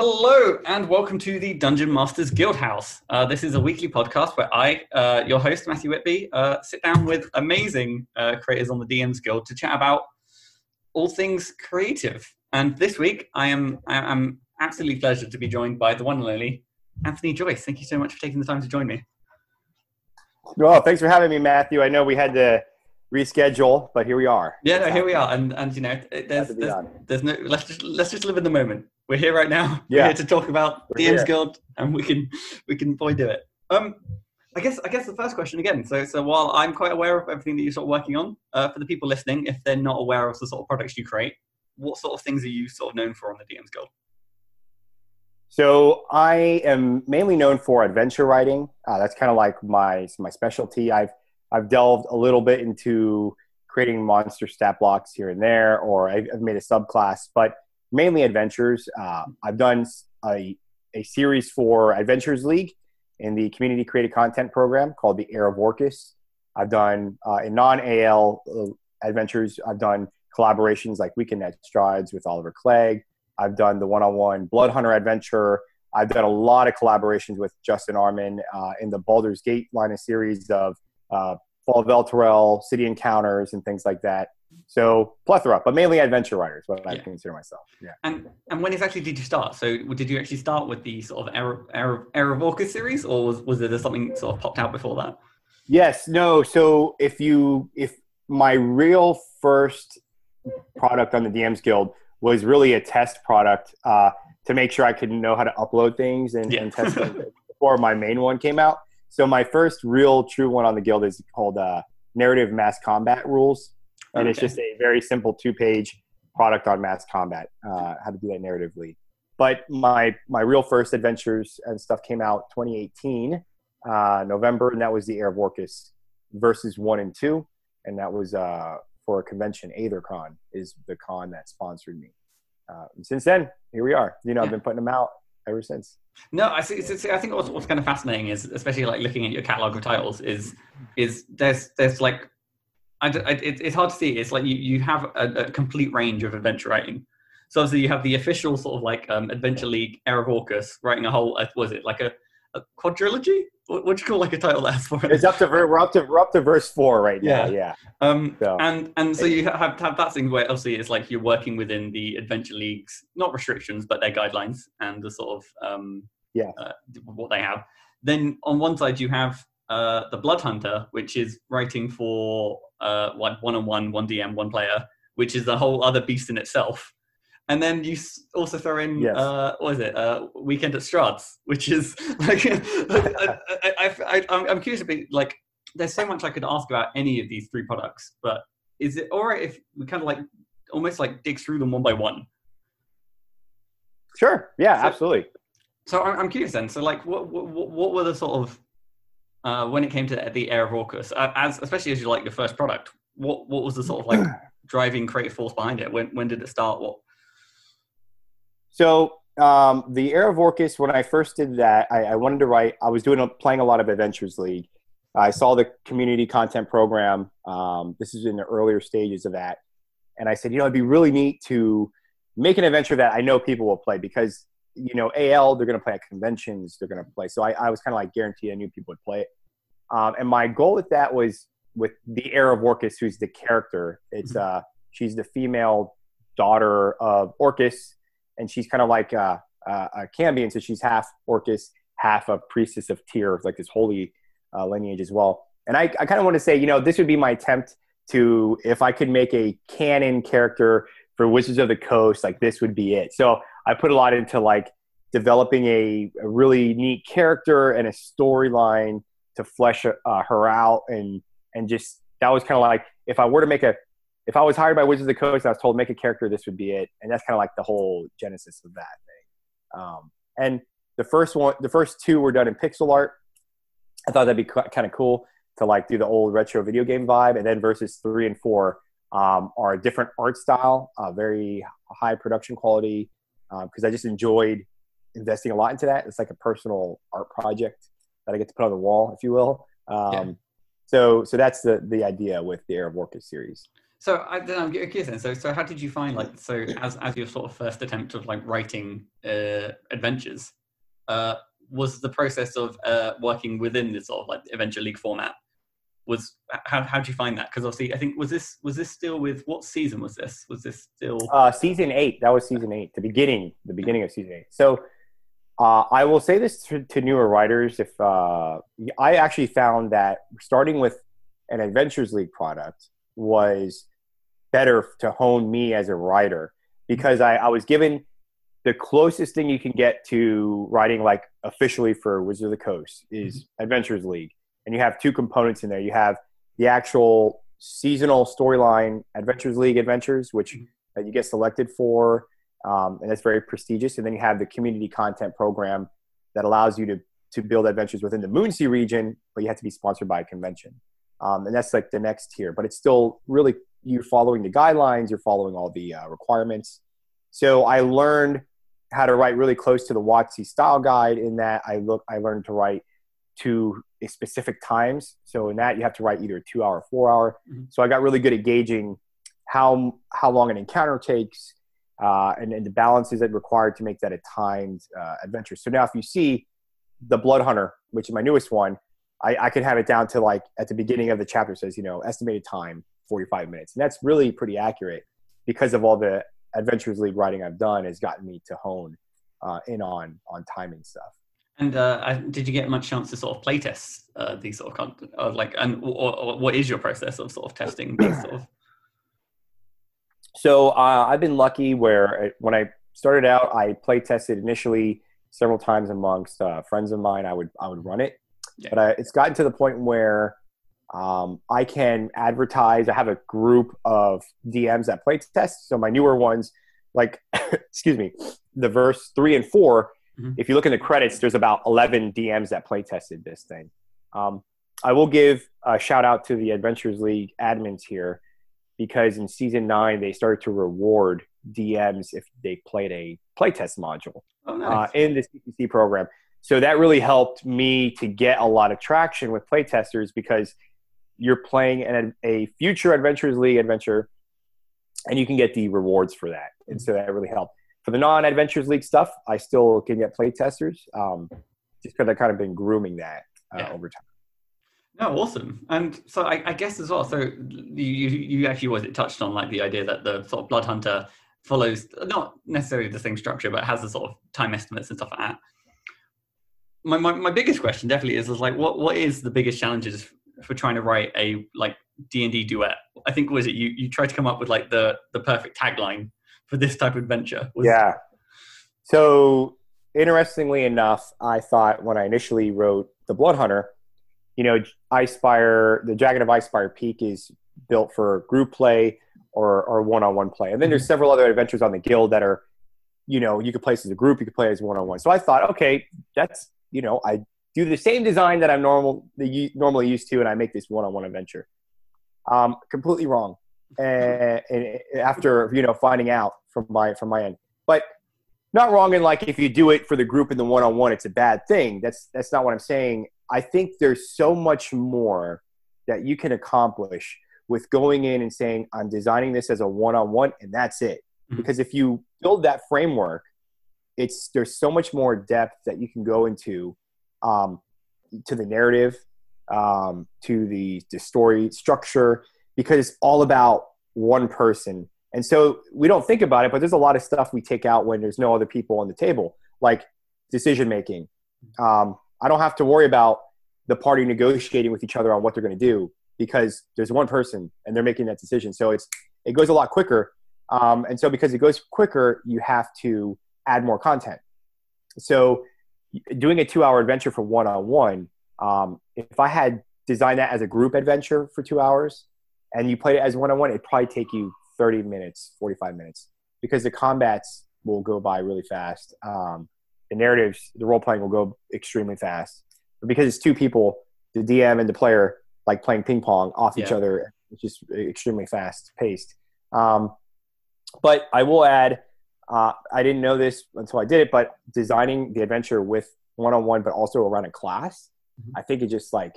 Hello and welcome to the Dungeon Masters Guildhouse. Uh, this is a weekly podcast where I, uh, your host Matthew Whitby, uh, sit down with amazing uh, creators on the DM's Guild to chat about all things creative. And this week, I am I am absolutely pleasured to be joined by the one and only Anthony Joyce. Thank you so much for taking the time to join me. Well, thanks for having me, Matthew. I know we had to reschedule, but here we are. Yeah, no, here we are, and and you know, there's there's, there's, no let's just let's just live in the moment. We're here right now. Yeah. We're here to talk about We're DM's here. Guild, and we can we can boy do it. Um, I guess I guess the first question again. So so while I'm quite aware of everything that you're sort of working on, uh, for the people listening, if they're not aware of the sort of products you create, what sort of things are you sort of known for on the DM's Guild? So I am mainly known for adventure writing. Uh, that's kind of like my my specialty. I've I've delved a little bit into creating monster stat blocks here and there, or I've, I've made a subclass, but mainly adventures. Uh, I've done a, a series for Adventures League in the community created content program called the Heir of Orcus. I've done uh, in non AL uh, adventures. I've done collaborations like Weekend at Strahd's with Oliver Clegg. I've done the one on one Blood Hunter adventure. I've done a lot of collaborations with Justice Arman uh, in the Baldur's Gate line of series of uh, Fall of Elturel, City Encounters, and things like that. So plethora, but mainly adventure writers, what yeah. I consider myself. Yeah. And and when exactly did you start? So did you actually start with the sort of Heir of Orcus series, or was was there something sort of popped out before that? Yes. No. So if you if my real first product on the DMs Guild was really a test product uh, to make sure I could know how to upload things and, yeah. and test them before my main one came out. So my first real true one on the guild is called uh, Narrative Mass Combat Rules, and okay. it's just a very simple two-page product on mass combat, uh, how to do that narratively. But my my real first adventures and stuff came out 2018 uh, November, and that was the Heir of Orcus versus one and two, and that was uh, for a convention. AetherCon is the con that sponsored me. Uh, since then, here we are. You know, yeah. I've been putting them out ever since. No, I see. see I think what's, what's kind of fascinating is, especially like looking at your catalog of titles, is is there's there's like, I, I, it, it's hard to see. It's like you you have a, a, complete range of adventure writing. So obviously you have the official sort of like um, Adventure League of Orcus writing a whole. Uh, was it like a, a quadrilogy? What would you call like a title that's for it? It's up to we're up to we're up to verse four right now. Yeah, yeah. Um, so. and and so you have have that thing where obviously it's like you're working within the Adventure League's not restrictions but their guidelines and the sort of um, yeah uh, what they have. Then on one side you have uh, the Blood Hunter, which is writing for uh, like one on one, one DM, one player, which is a whole other beast in itself and then you also throw in yes. uh, what is it uh, weekend at Strahd, which is like I, am curious about like there's so much I could ask about any of these three products, but is it all right if we kind of like almost like dig through them one by one? Sure. Yeah. So, absolutely. So I'm curious then. So like, what what, what were the sort of uh, when it came to the Heir of Orcus, as especially as you like your first product, what what was the sort of like driving creative force behind it? When when did it start? What so um, the Heir of Orcus, when I first did that, I, I wanted to write. I was doing a, playing a lot of Adventures League. I saw the community content program. Um, this is in the earlier stages of that, and I said, you know, it'd be really neat to make an adventure that I know people will play because you know AL they're going to play at conventions, they're going to play. So I, I was kind of like guaranteed I knew people would play it. Um, and my goal with that was with the Heir of Orcus, who's the character. It's mm-hmm. uh, she's the female daughter of Orcus and she's kind of like a, a, a Cambion, so she's half Orcus, half a priestess of Tyr, like this holy uh, lineage as well. And I, I kind of want to say, you know, this would be my attempt to, if I could make a canon character for Wizards of the Coast, like this would be it. So I put a lot into like developing a, a really neat character and a storyline to flesh uh, her out, and and just that was kind of like if I were to make a if I was hired by Wizards of the Coast and I was told make a character, this would be it. And that's kind of like the whole genesis of that thing. Um, and the first one, the first two were done in pixel art. I thought that'd be kind of cool to like do the old retro video game vibe. And then verses three and four um, are a different art style, uh, very high production quality. Because um, I just enjoyed investing a lot into that. It's like a personal art project that I get to put on the wall, if you will. Um, yeah. So, so that's the the idea with the Heir of Orcus series. So I, then I'm curious. Then. So so how did you find like so as as your sort of first attempt of like writing uh, adventures? Uh, was the process of uh, working within this sort of like adventure league format was how how did you find that? Because obviously, I think was this was this still with what season was this? Was this still uh, season eight? That was season eight, the beginning, the beginning of season eight. So uh, I will say this to, to newer writers: if uh, I actually found that starting with an Adventures League product was better to hone me as a writer because I, I was given the closest thing you can get to writing like officially for Wizard of the Coast is mm-hmm. Adventures League and you have two components in there. You have the actual seasonal storyline Adventures League adventures, which mm-hmm. you get selected for, um, and that's very prestigious. And then you have the community content program that allows you to to build adventures within the Moonsea region, but you have to be sponsored by a convention. Um, and that's like the next tier. But it's still really you're following the guidelines, you're following all the uh, requirements. So I learned how to write really close to the WotC style guide. In that I look, I learned to write to specific times. So in that you have to write either a two hour, four hour. Mm-hmm. So I got really good at gauging how how long an encounter takes uh, and, and the balances that required to make that a timed uh, adventure. So now if you see the Blood Hunter, which is my newest one, I, I could have it down to like at the beginning of the chapter says you know estimated time 45 minutes, and that's really pretty accurate because of all the Adventures League writing I've done has gotten me to hone uh, in on on timing stuff. And uh, did you get much chance to sort of playtest uh, these sort of or like, and or, or what is your process of sort of testing these sort of? So uh, I've been lucky where uh, when I started out, I play tested initially several times amongst uh, friends of mine. I would I would run it, yeah. but I, it's gotten to the point where um, I can advertise. I have a group of DMs that play test. So my newer ones, like excuse me, the verse three and four Mm-hmm. If you look in the credits, there's about 11 DMs that play tested this thing. Um, I will give a shout out to the Adventures League admins here because in season nine they started to reward DMs if they played a playtest module oh, nice. uh, in the CPC program. So that really helped me to get a lot of traction with playtesters because you're playing an, a future Adventures League adventure and you can get the rewards for that. And so that really helped for the non-adventures league stuff, I still can get play testers, um, just because I've kind of been grooming that uh, yeah. over time. No, awesome. And so I, I, guess as well. So you you actually was it touched on like the idea that the sort of blood hunter follows not necessarily the same structure, but has the sort of time estimates and stuff like that. My, my, my biggest question definitely is, is like what what is the biggest challenges for trying to write a like D and D duet? I think was it you you tried to come up with like the the perfect tagline for this type of adventure. Yeah. So interestingly enough, I thought when I initially wrote the Blood Hunter, you know, Icespire, the Dragon of Icespire Peak is built for group play or, or one-on-one play. And then there's mm-hmm. several other adventures on the guild that are, you know, you could play as a group, you could play as one-on-one. So I thought, okay, that's, you know, I do the same design that I'm normal, the, normally used to, and I make this one-on-one adventure. Um, completely wrong and, and after you know finding out from my from my end. But not wrong in like if you do it for the group and the one on one, it's a bad thing. That's that's not what I'm saying. I think there's so much more that you can accomplish with going in and saying I'm designing this as a one on one and that's it. Mm-hmm. Because if you build that framework, it's there's so much more depth that you can go into um, to the narrative, um, to the the story structure, because it's all about one person. And so we don't think about it, but there's a lot of stuff we take out when there's no other people on the table, like decision making. Um, I don't have to worry about the party negotiating with each other on what they're going to do because there's one person and they're making that decision. So it's it goes a lot quicker. Um, and so because it goes quicker, you have to add more content. So doing a two-hour adventure for one-on-one, um, if I had designed that as a group adventure for two hours, and you played it as one on one, it'd probably take you 30 minutes, 45 minutes, because the combats will go by really fast. Um, the narratives, the role playing will go extremely fast. But because it's two people, the DM and the player like playing ping pong off yeah. each other, it's just extremely fast paced. Um, but I will add, uh, I didn't know this until I did it, but designing the adventure with one on one, but also around a class, mm-hmm. I think it just like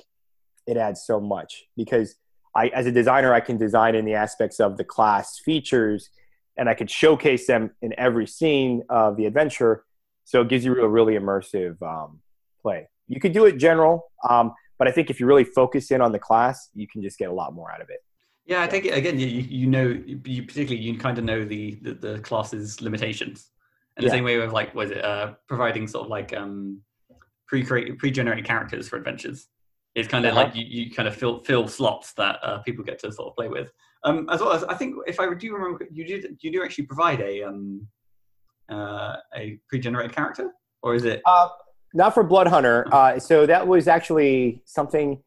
it adds so much because I, as a designer, I can design in the aspects of the class features, and I could showcase them in every scene of the adventure. So it gives you a really immersive um, play. You could do it general, um, but I think if you really focus in on the class, you can just get a lot more out of it. Yeah, I think again, you, you know, you particularly you kind of know the the, the class's limitations. In the yeah. same way with like, was it uh, providing sort of like um, pre pre-generated characters for adventures? It's kind of uh-huh. like you, you kind of fill fill slots that uh, people get to sort of play with. Um, as well as I think if I do remember, you did you do actually provide a um, uh, a pre-generated character, or is it? Uh, not for Blood Hunter. Uh, so that was actually something.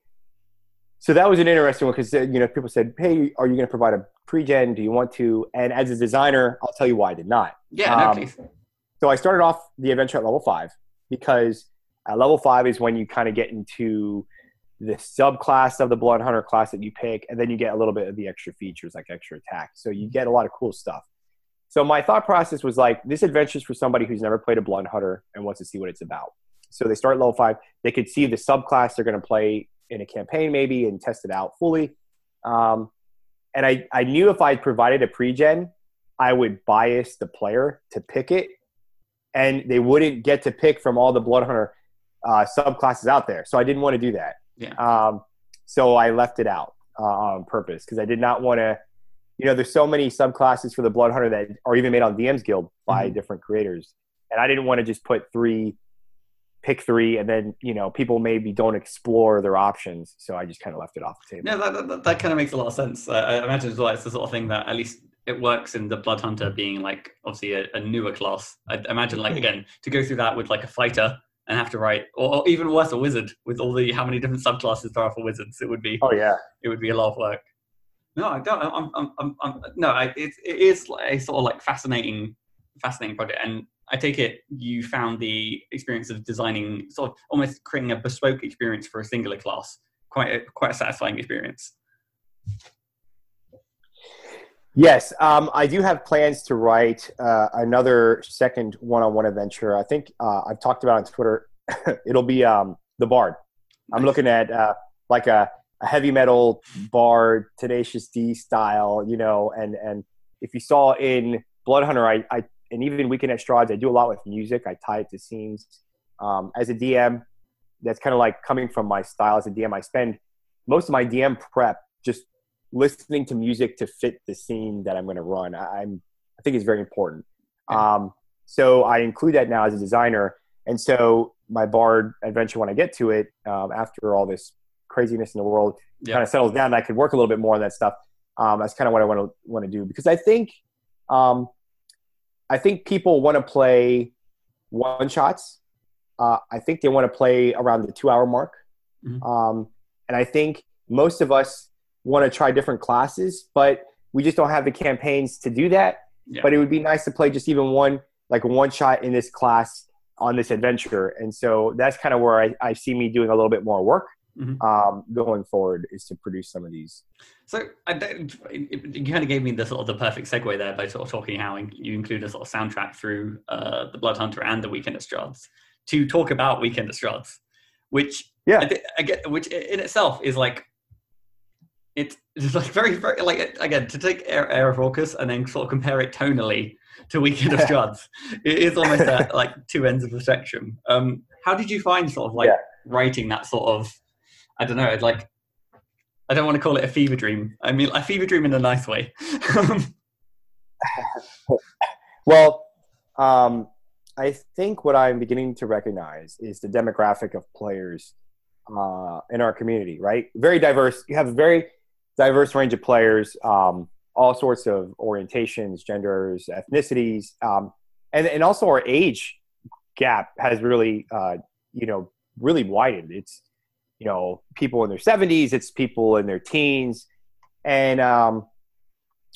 So that was an interesting one because uh, you know people said, "Hey, are you going to provide a pre-gen? Do you want to?" And as a designer, I'll tell you why I did not. Yeah, no, um, please. So I started off the adventure at level five because at level five is when you kind of get into the subclass of the blood hunter class that you pick and then you get a little bit of the extra features like extra attack so you get a lot of cool stuff so my thought process was like this adventure is for somebody who's never played a blood hunter and wants to see what it's about. So they start level five. They could see the subclass they're going to play in a campaign maybe and test it out fully. Um, and I, I knew if i provided a pre-gen i would bias the player to pick it. And they wouldn't get to pick from all the blood hunter uh, subclasses out there. So i didn't want to do that. Yeah. Um, so I left it out uh, on purpose because I did not want to. You know, there's so many subclasses for the Blood Hunter that are even made on DM's Guild by mm-hmm. different creators, and I didn't want to just put three, pick three, and then you know people maybe don't explore their options. So I just kind of left it off the table. Yeah, that, that, that kind of makes a lot of sense. Uh, I imagine as well, it's the sort of thing that at least it works in the Blood Hunter being like obviously a, a newer class. I imagine like mm-hmm. again to go through that with like a fighter and have to write, or, or, even worse, a wizard with all the how many different subclasses there are for wizards. It would be. Oh yeah. It would be a lot of work. No, I don't. I'm. I'm. I'm, I'm no, I, it, it is a sort of like fascinating, fascinating project, and I take it you found the experience of designing, sort of almost creating a bespoke experience for a singular class, quite a, quite a satisfying experience. Yes, um, I do have plans to write uh, another second one-on-one adventure. I think uh, I've talked about on Twitter. It'll be um, the Bard. I'm nice. looking at uh, like a, a, heavy metal Bard, Tenacious D style, you know. And and if you saw in Blood Hunter, I, I and even Weekend at Strahd's, I do a lot with music. I tie it to scenes. Um, as a DM, that's kind of like coming from my style as a DM. I spend most of my DM prep just listening to music to fit the scene that I'm going to run. I, am I think is very important. Um, so I include that now as a designer. And so my Bard adventure, when I get to it, um, after all this craziness in the world yeah. kind of settles down, I could work a little bit more on that stuff. Um, that's kind of what I want to want to do because I think, um, I think people want to play one shots. Uh, I think they want to play around the two hour mark, mm-hmm. um, and I think most of us want to try different classes, but we just don't have the campaigns to do that. Yeah. But it would be nice to play just even one, like one shot in this class on this adventure. And so that's kind of where I, I see me doing a little bit more work mm-hmm. um, going forward is to produce some of these. So I, you kind of gave me the sort of the perfect segue there by sort of talking how you include a sort of soundtrack through uh, the Blood Hunter and the Weekend at Strahd's to talk about Weekend at Strahd's, which yeah, I, I get, which in itself is like it's, it's like very, very like again to take Air, Heir of Orcus and then sort of compare it tonally to Weekend of Strahd's. it is almost at like two ends of the spectrum. Um, how did you find sort of like yeah. writing that sort of I don't know, I'd like I don't want to call it a fever dream. I mean, a fever dream in a nice way. well, um, I think what I'm beginning to recognize is the demographic of players uh, in our community. Right, very diverse. You have a very diverse range of players, um, all sorts of orientations, genders, ethnicities, um, and and also our age gap has really, uh, you know, really widened. It's you know people in their seventies, it's people in their teens, and um,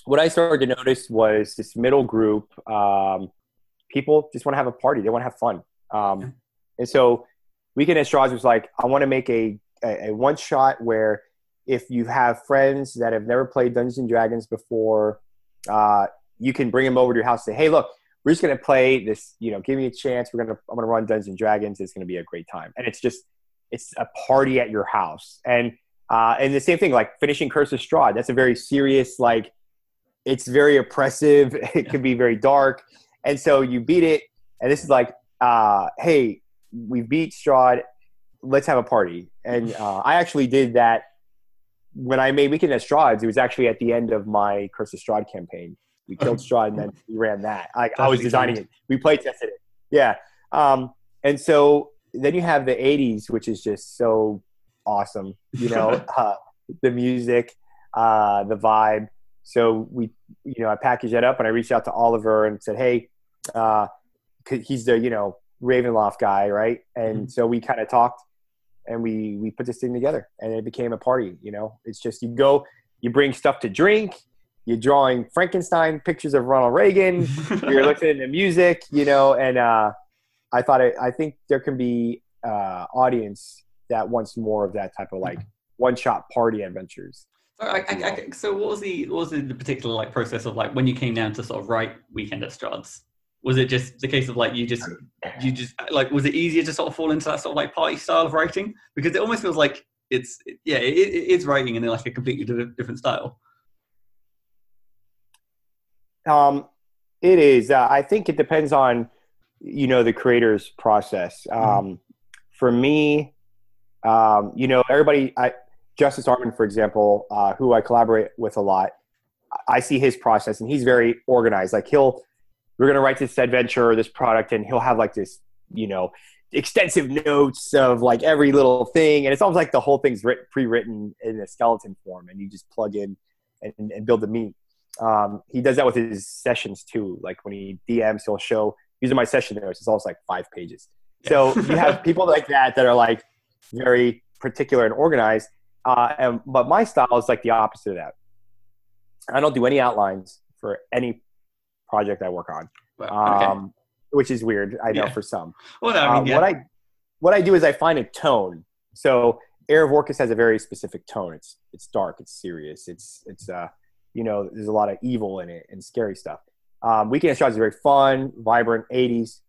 what I started to notice was this middle group. Um, people just want to have a party; they want to have fun, um, and so Weekend Strahd's was like, I want to make a, a, a one shot where if you have friends that have never played Dungeons and Dragons before, uh, you can bring them over to your house. And say, hey, look, we're just gonna play this. You know, give me a chance. We're gonna I'm gonna run Dungeons and Dragons. It's gonna be a great time. And it's just it's a party at your house. And Uh, and the same thing, like finishing Curse of Strahd. That's a very serious, like, it's very oppressive. It yeah. can be very dark. And so you beat it, and this is like, uh, hey, we beat Strahd. Let's have a party. And uh, I actually did that when I made Weekend at Strahd's. It was actually at the end of my Curse of Strahd campaign. We killed Strahd, and then we ran that. I, I was designing it. We play tested it. Yeah. Um, and so then you have the 80s, which is just so awesome. You know, uh, the music, uh, the vibe. So we, you know, I packaged that up and I reached out to Oliver and said, hey, uh, he's the, you know, Ravenloft guy, right? And mm-hmm. so we kind of talked and we we put this thing together and it became a party, you know. It's just you go, you bring stuff to drink, you're drawing Frankenstein pictures of Ronald Reagan, you're listening to music, you know, and uh I thought it, I think there can be uh, audience that wants more of that type of like one shot party adventures. So, I, I, I, so what was the what was the particular like process of like when you came down to sort of write Weekend at Strahd's? Was it just the case of like you just you just like was it easier to sort of fall into that sort of like party style of writing because it almost feels like it's yeah it, it is writing in like a completely different style. Um, it is. Uh, I think it depends on you know the creator's process. Mm-hmm. Um, mm-hmm. For me, um, you know, everybody. I, Justice Arman, for example, uh, who I collaborate with a lot. I see his process, and he's very organized. Like he'll, we're gonna write this adventure or this product, and he'll have like this, you know, extensive notes of like every little thing, and it's almost like the whole thing's written, pre-written in a skeleton form, and you just plug in and, and build the meat. Um, he does that with his sessions too. Like when he DMs, he'll show these are my session notes. It's almost like five pages. So you have people like that that are like very particular and organized. Uh, and, but my style is like the opposite of that. I don't do any outlines for any project I work on, okay. um, which is weird. I know yeah. for some. Well, I mean, uh, yeah. what I what I do is I find a tone. So Heir of Orcus has a very specific tone. It's it's dark. It's serious. It's it's uh you know there's a lot of evil in it and scary stuff. Um, Weekend Strahd is very fun, vibrant, 80s,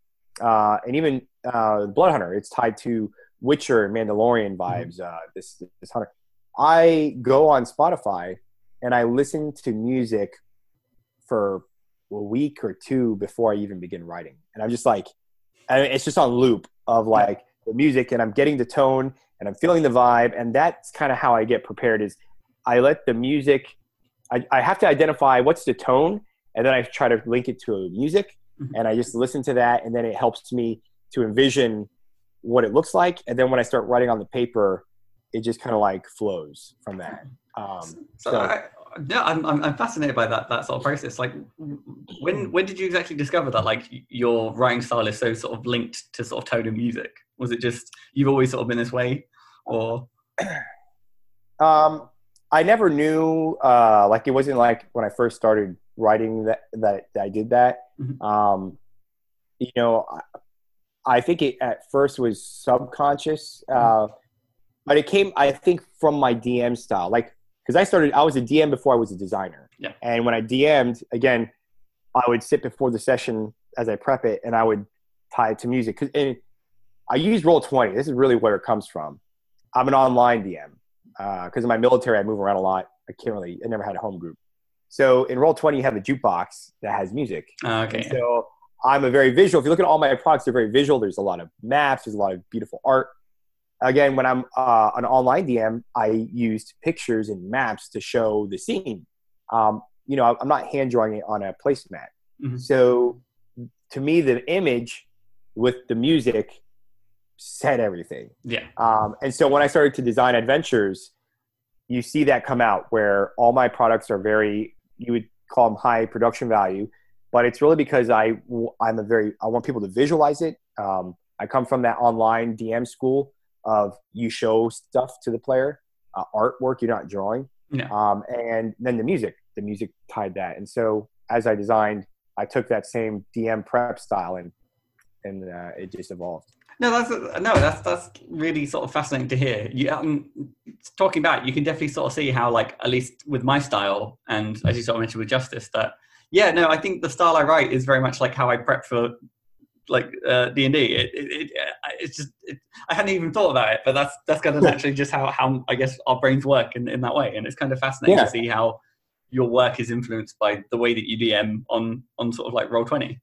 uh, and even uh, Blood Hunter. It's tied to Witcher and Mandalorian mm-hmm. vibes. Uh, this this hunter. I go on Spotify and I listen to music for a week or two before I even begin writing, and I'm just like, I mean, it's just on loop of like the music, and I'm getting the tone and I'm feeling the vibe, and that's kind of how I get prepared. Is I let the music. I, I have to identify what's the tone and then I try to link it to music, mm-hmm. and I just listen to that, and then it helps me to envision what it looks like, and then when I start writing on the paper, it just kind of like flows from that. Um, so, so I, yeah, I'm, I'm fascinated by that that sort of process. Like, when when did you exactly discover that like your writing style is so sort of linked to sort of tone and music? Was it just you've always sort of been this way, or? Um, I never knew. Uh, like it wasn't like when I first started writing that that, that I did that. Mm-hmm. Um, you know, I, I, think it at first was subconscious, mm-hmm. uh, but it came, I think, from my DM style. Like, because I started, I was a DM before I was a designer. Yeah. And when I DM'd, again, I would sit before the session as I prep it, and I would tie it to music. Cause, and I use Roll Twenty. This is really where it comes from. I'm an online DM because uh, in my military I move around a lot. I can't really. I never had a home group. So in Roll Twenty, you have a jukebox that has music. Uh, okay. And so I'm a very visual. If you look at all my products, they're very visual. There's a lot of maps. There's a lot of beautiful art. Again, when I'm uh, an online DM, I used pictures and maps to show the scene. Um, you know, I'm not hand drawing it on a placemat. Mm-hmm. So to me, the image with the music said everything. Yeah. Um, and so when I started to design adventures, you see that come out where all my products are very you would call them high production value, but it's really because I I'm a very I want people to visualize it. Um, I come from that online DM school of you show stuff to the player, uh, artwork you're not drawing, yeah. um, and then the music. The music tied that, and so as I designed, I took that same DM prep style and and uh, it just evolved. No, that's no, that's that's really sort of fascinating to hear. You um, talking about, you can definitely sort of see how, like, at least with my style, and as you sort of mentioned with Justice, that yeah, no, I think the style I write is very much like how I prep for like uh, D and D. It, it, it, it's just it, I hadn't even thought about it, but that's that's kind of naturally just how how I guess our brains work in, in that way, and it's kind of fascinating Yeah. to see how your work is influenced by the way that you DM on on sort of like roll twenty.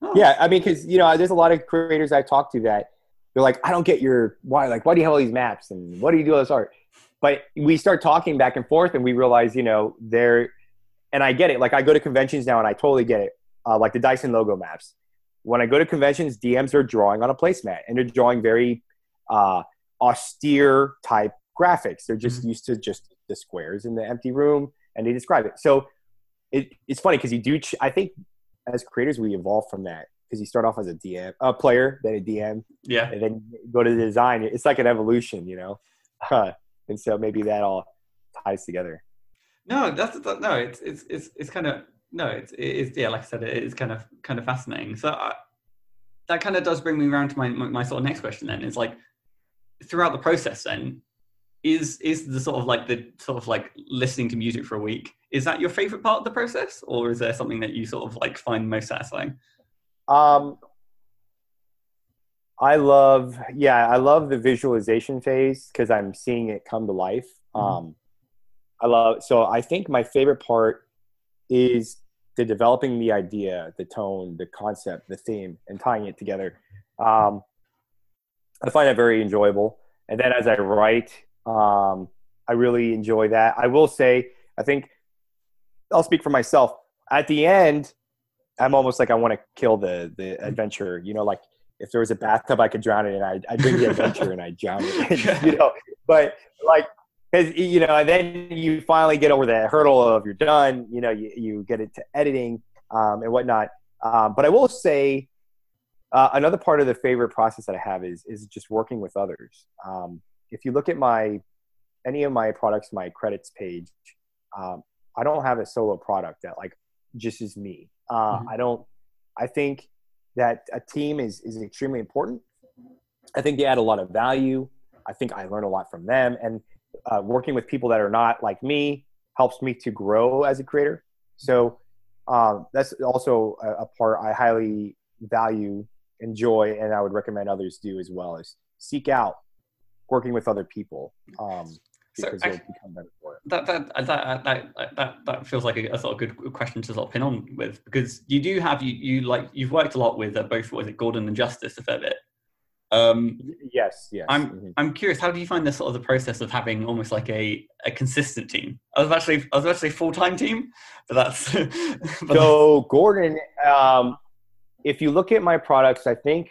Oh. Yeah, I mean, because you know, there's a lot of creators I talk to that they're like, I don't get your why. Like, why do you have all these maps and what do you do all this art? But we start talking back and forth, and we realize, you know, they're and I get it. Like, I go to conventions now, and I totally get it. Uh, like the Dyson Logos maps. When I go to conventions, DMs are drawing on a placemat, and they're drawing very uh, austere type graphics. They're just used to just the squares in the empty room, and they describe it. So it, it's funny because you do. Ch- I think as creators, we evolve from that because you start off as a DM, a player, then a DM, Yeah, and then go to the design. It's like an evolution, you know. and so maybe that all ties together. no, that's that, no, it's it's it's it's kind of no, it's it's yeah, like I said, it is kind of kind of fascinating. So I, that kind of does bring me around to my, my my sort of next question. Then is like throughout the process, then is is the sort of like the sort of like listening to music for a week is that your favorite part of the process or is there something that you sort of like find most satisfying Um, I love, yeah, I love the visualization phase because I'm seeing it come to life. Mhm. Um, I love, so I think my favorite part is the developing the idea, the tone, the concept, the theme, and tying it together. Um, I find that very enjoyable. And then as I write, um, I really enjoy that. I will say, I think I'll speak for myself. At the end, I'm almost like I want to kill the the adventure. You know, like if there was a bathtub I could drown it in, I'd, I'd bring the adventure and I'd drown it. you know, but like because you know, and then you finally get over the hurdle of you're done. You know, you you get into editing um, and whatnot. Um, but I will say uh, another part of the favorite process that I have is is just working with others. Um, if you look at my any of my products, my credits page, um, I don't have a solo product that like just is me. Uh, Mhm. I don't. I think that a team is is extremely important. I think they add a lot of value. I think I learn a lot from them, and uh, working with people that are not like me helps me to grow as a creator. So um, that's also a, a part I highly value, enjoy, and I would recommend others do as well. Is seek out working with other people um, So, because you'll become better for it. that that that that that, that feels like a, a sort of good question to sort of pin on with because you do have you you like you've worked a lot with uh, both was it Gordon and Justice a fair bit. Um, Yes, yes. I'm- Mhm. I'm curious, how do you find the sort of the process of having almost like a, a consistent team? I was actually I was actually full time team, but that's but so Gordon, um, if you look at my products, I think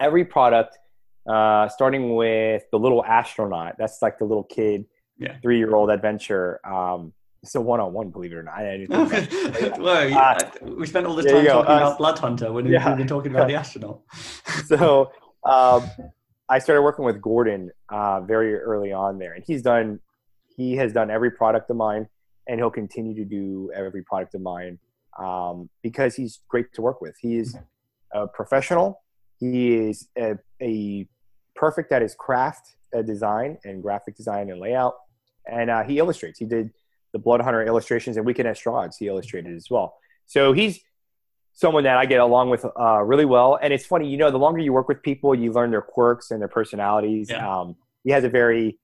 every product, uh, starting with the little astronaut, that's like the little kid, Yeah. three year old adventure. Um, it's a one on one, believe it or not. I didn't think about well, Uh, we spent all this time talking Uh, about Blood Hunter when yeah. we've been talking about the astronaut. so um, I started working with Gordon uh, very early on there, and he's done. He has done every product of mine, and he'll continue to do every product of mine um, because he's great to work with. He is a professional. He is a, a perfect at his craft, uh, design and graphic design and layout, and uh, he illustrates. He did the Blood Hunter illustrations and Weekend at Strahd's. He illustrated as well. So he's someone that I get along with uh, really well. And it's funny, you know, the longer you work with people, you learn their quirks and their personalities. Yeah. Um, he has a very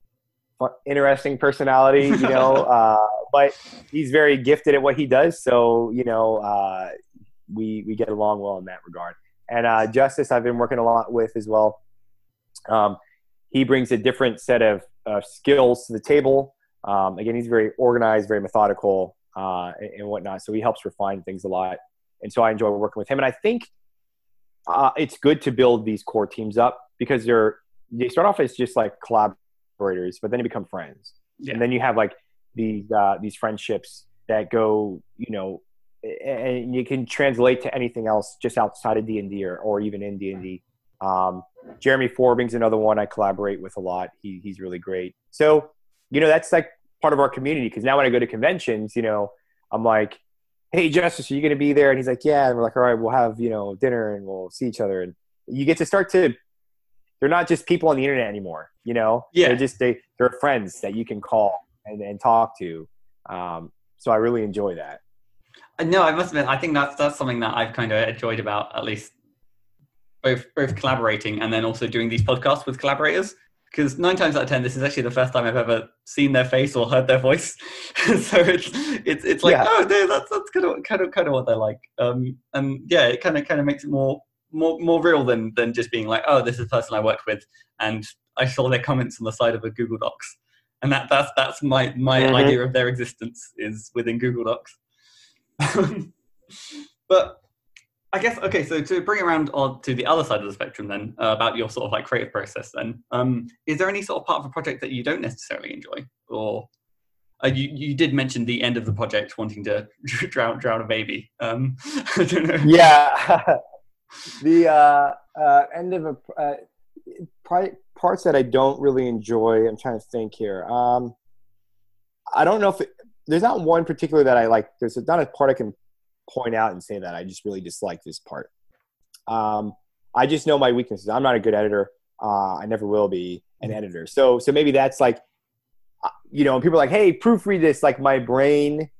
interesting personality, you know, uh, but he's very gifted at what he does. So, you know, uh, we, we get along well in that regard. And uh, Justice, I've been working a lot with as well. Um, he brings a different set of uh, skills to the table. Um, again, he's very organized, very methodical, uh, and, and whatnot. So he helps refine things a lot and so I enjoy working with him. And I think uh, it's good to build these core teams up because they're they start off as just like collaborators, but then they become friends, Yeah. and then you have like these uh, these friendships that go, you know, and you can translate to anything else just outside of D and D or, or even in D and D. Um, Jeremy Forbing's another one I collaborate with a lot. He, he's really great. So, you know, that's like part of our community because now when I go to conventions, you know, I'm like, hey justice are you going to be there and he's like yeah and we're like all right we'll have you know dinner and we'll see each other and you get to start to they're not just people on the internet anymore you know Yeah. they're just they they're friends that you can call and, and talk to um, so i really enjoy that Uh, No, I must admit, I think that's that's something that I've kind of enjoyed about at least both both collaborating and then also doing these podcasts with collaborators. Because nine times out of ten, this is actually the first time I've ever seen their face or heard their voice. so it's it's it's like, Yeah. oh no, that's that's kind of kind of kind of what they're like. Um, and yeah, it kind of kind of makes it more more more real than than just being like, oh, this is the person I worked with, and I saw their comments on the side of a Google Docs, and that that's that's my my Mhm. idea of their existence is within Google Docs. but I guess okay. So to bring it around on to the other side of the spectrum, then uh, about your sort of like creative process, then um, is there any sort of part of a project that you don't necessarily enjoy, or uh, you you did mention the end of the project wanting to drown drown a baby? Um, I don't know. yeah the uh, uh, end of a uh, parts that i don't really enjoy i'm trying to think here um, i don't know if it, there's not one particular that i like there's not a part i can point out and say that i just really dislike this part. Um, i just know my weaknesses. I'm not a good editor. Uh, i never will be an editor. So so maybe that's like uh, you know people are like hey proofread this. Like my brain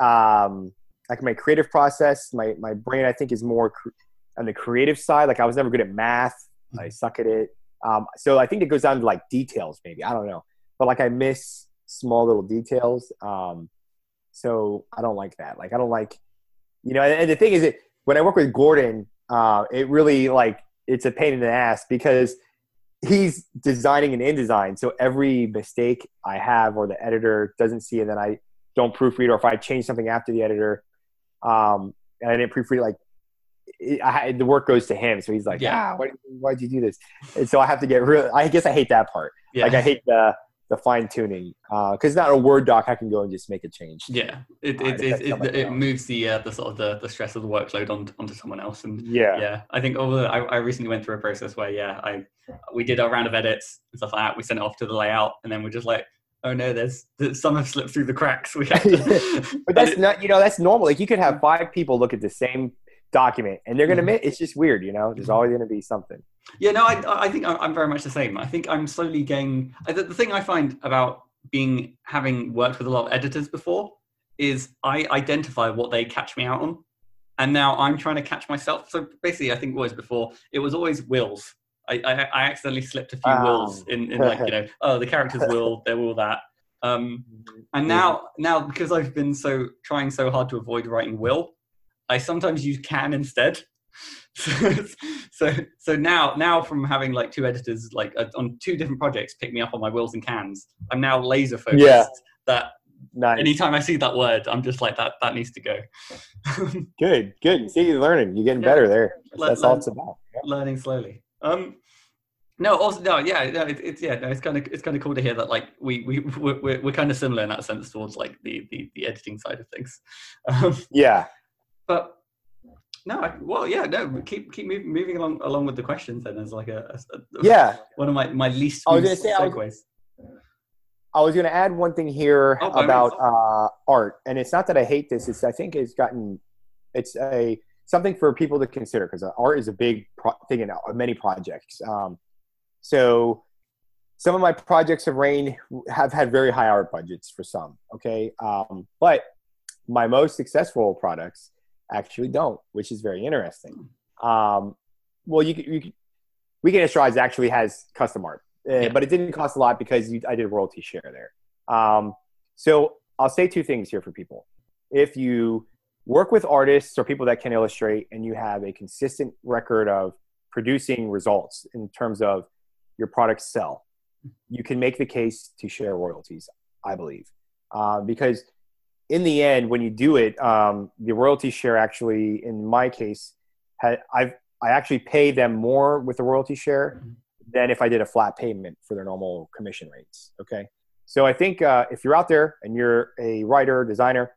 um, like my creative process my my brain i think is more cr- on the creative side. Like i was never good at math. I suck at it. Um, so i think it goes down to like details maybe. I don't know. But like i miss small little details. Um, so i don't like that. Like i don't like you know and, and the thing is that when i work with gordon uh, it really like it's a pain in the ass because he's designing an InDesign, so every mistake I have or the editor doesn't see, and then I don't proofread, or if I change something after the editor, um, and I didn't proofread, like I, the work goes to him. So he's like, Yeah. "Yeah, why, why'd you do this?" And so I have to get real. I guess I hate that part. Yeah. Like I hate the the fine tuning because not a Word doc. I can go and just make a change. Yeah, it Uh, it, it it, it, it moves the uh, the sort of the, the stress of the workload on, onto someone else, and Yeah. yeah, I think over I, I recently went through a process where yeah, I we did a round of edits and stuff like that. We sent it off to the layout, and then we're just like, oh no, there's, there's some have slipped through the cracks. We have to, But that's not, you know, that's normal. Like you could have five people look at the same document and they're going to admit it's just weird, you know, there's always going to be something. Yeah, no, I, I think I'm very much the same. I think I'm slowly getting. The the thing I find about being having worked with a lot of editors before is I identify what they catch me out on, and now I'm trying to catch myself. So basically, I think it was before it was always wills. I, I, I accidentally slipped a few Oh. wills in, in like you know oh the characters will they're will that. Um, and now now because I've been so trying so hard to avoid writing will, I sometimes use can instead. so so now now from having like two editors like uh, on two different projects pick me up on my wills and cans, I'm now laser focused. Yeah. That Nice. anytime I see that word, I'm just like that that needs to go. Good, good. See, you're learning. You're getting Yeah. better there. That's, Let- that's all it's about. Learning slowly. Um, no, also no, yeah, no, it, it's yeah, no, it's kind of it's kind of cool to hear that like we we we're, we're, we're kind of similar in that sense towards like the the, the editing side of things. Um, Yeah. But no, I, well, yeah, no, keep keep moving, moving along along with the questions. Then there's like a, a- a- Yeah. one of my my least I was gonna say, I was- segues. I was going to add one thing here Oh, about uh, art, and it's not that I hate this. It's I think it's gotten it's a something for people to consider because art is a big pro- thing in uh, many projects. Um, so some of my projects have reigned have had very high art budgets for some. Okay, um, but my most successful products actually don't, which is very interesting. Um, well, you, you Weekend Strahd's actually has custom art, uh, Yeah. but it didn't cost a lot because you, I did royalty share there. Um, so I'll say two things here for people. If you work with artists or people that can illustrate and you have a consistent record of producing results in terms of your products sell, you can make the case to share royalties, I believe. Uh, because in the end, when you do it, um, the royalty share actually, in my case, had, I've, I actually pay them more with the royalty share Mhm. than if I did a flat payment for their normal commission rates. Okay. So I think uh, if you're out there and you're a writer, designer,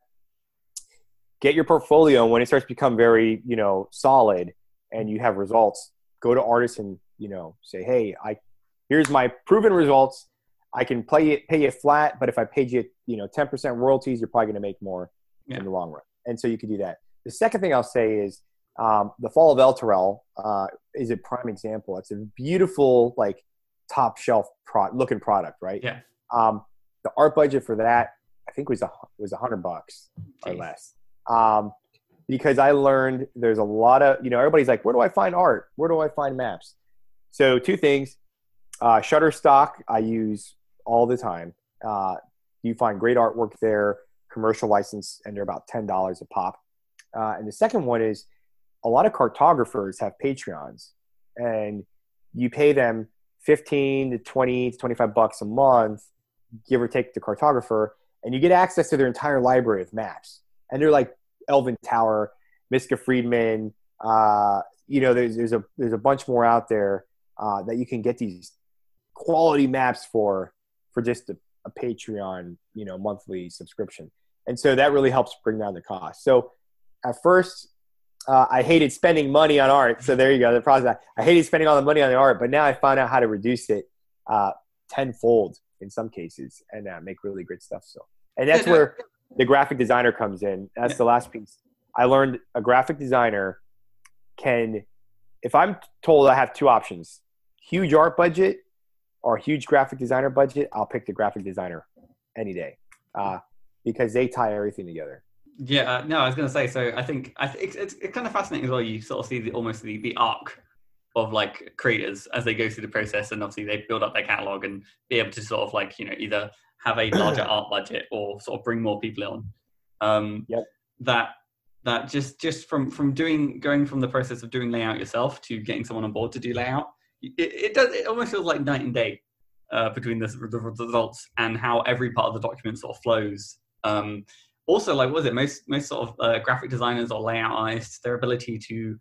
get your portfolio. And when it starts to become very, you know, solid and you have results, go to artists and, you know, say, hey, I here's my proven results. I can play it, pay you flat, but if I paid you, you know, 10% royalties, you're probably going to make more Yeah. in the long run. And so you can do that. The second thing I'll say is um, the Fall of Elturel uh, is a prime example. It's a beautiful, like, top shelf pro- looking product, right? Yeah. Um, the art budget for that, I think, was a was a hundred bucks or less. Um, because I learned there's a lot of you know everybody's like, where do I find art? Where do I find maps? So two things: uh, Shutterstock I use all the time. Uh, you find great artwork there, commercial license, and they're about ten dollars a pop. Uh, and the second one is a lot of cartographers have Patreons, and you pay them 15 to 20 to 25 bucks a month, give or take the cartographer, and you get access to their entire library of maps. And they're like Elven Tower, Miska Fredman. Uh, you know, there's there's a there's a bunch more out there uh, that you can get these quality maps for for just a, a Patreon, you know, monthly subscription. And so that really helps bring down the cost. So at first, uh, I hated spending money on art. So there you go, the process. I hated spending all the money on the art, but now I found out how to reduce it uh, tenfold in some cases and uh, make really great stuff. So, and that's where the graphic designer comes in. That's the last piece. I learned a graphic designer can, if I'm told I have two options, huge art budget or huge graphic designer budget, I'll pick the graphic designer any day uh, because they tie everything together. Yeah, uh, no, I was going to say. So I think I think it's, it's, it's kind of fascinating as well. You sort of see the, almost the, the arc of like creators as they go through the process, and obviously they build up their catalog and be able to sort of like you know either have a larger art budget or sort of bring more people on. Um, yep. That that just just from from doing going from the process of doing layout yourself to getting someone on board to do layout, it, it does it almost feels like night and day uh, between the, the, results and how every part of the document sort of flows. Um, also, like was it most most sort of uh, graphic designers or layout artists, their ability to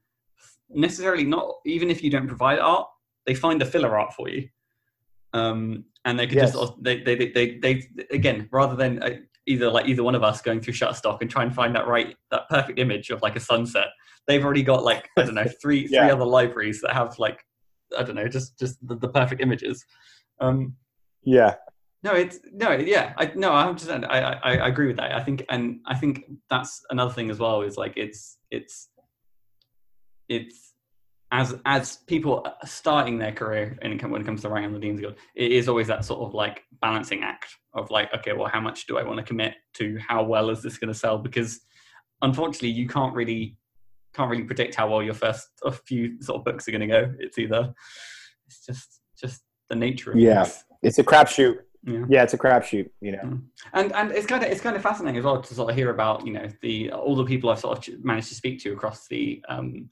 necessarily not even if you don't provide art, they find the filler art for you. Um, and they could yes. just they, they, they, they, they again rather than uh, either like either one of us going through Shutterstock and try and find that right that perfect image of like a sunset. They've already got like I don't know three yeah. three other libraries that have like I don't know just just the, the perfect images. Um, yeah. No, it's no, yeah, I no, I understand. I, I I agree with that. I think, and I think that's another thing as well. Is like it's it's it's as as people starting their career in, when it comes to writing on the DMs Guild, it is always that sort of like balancing act of like, okay, well, how much do I want to commit to? How well is this going to sell? Because unfortunately, you can't really can't really predict how well your first a few sort of books are going to go. It's either it's just just the nature of it. yeah, it's a crapshoot. Yeah. yeah, it's a crapshoot, you know. Mm. And and it's kind of it's kind of fascinating as well to sort of hear about you know the all the people I've sort of managed to speak to across the um,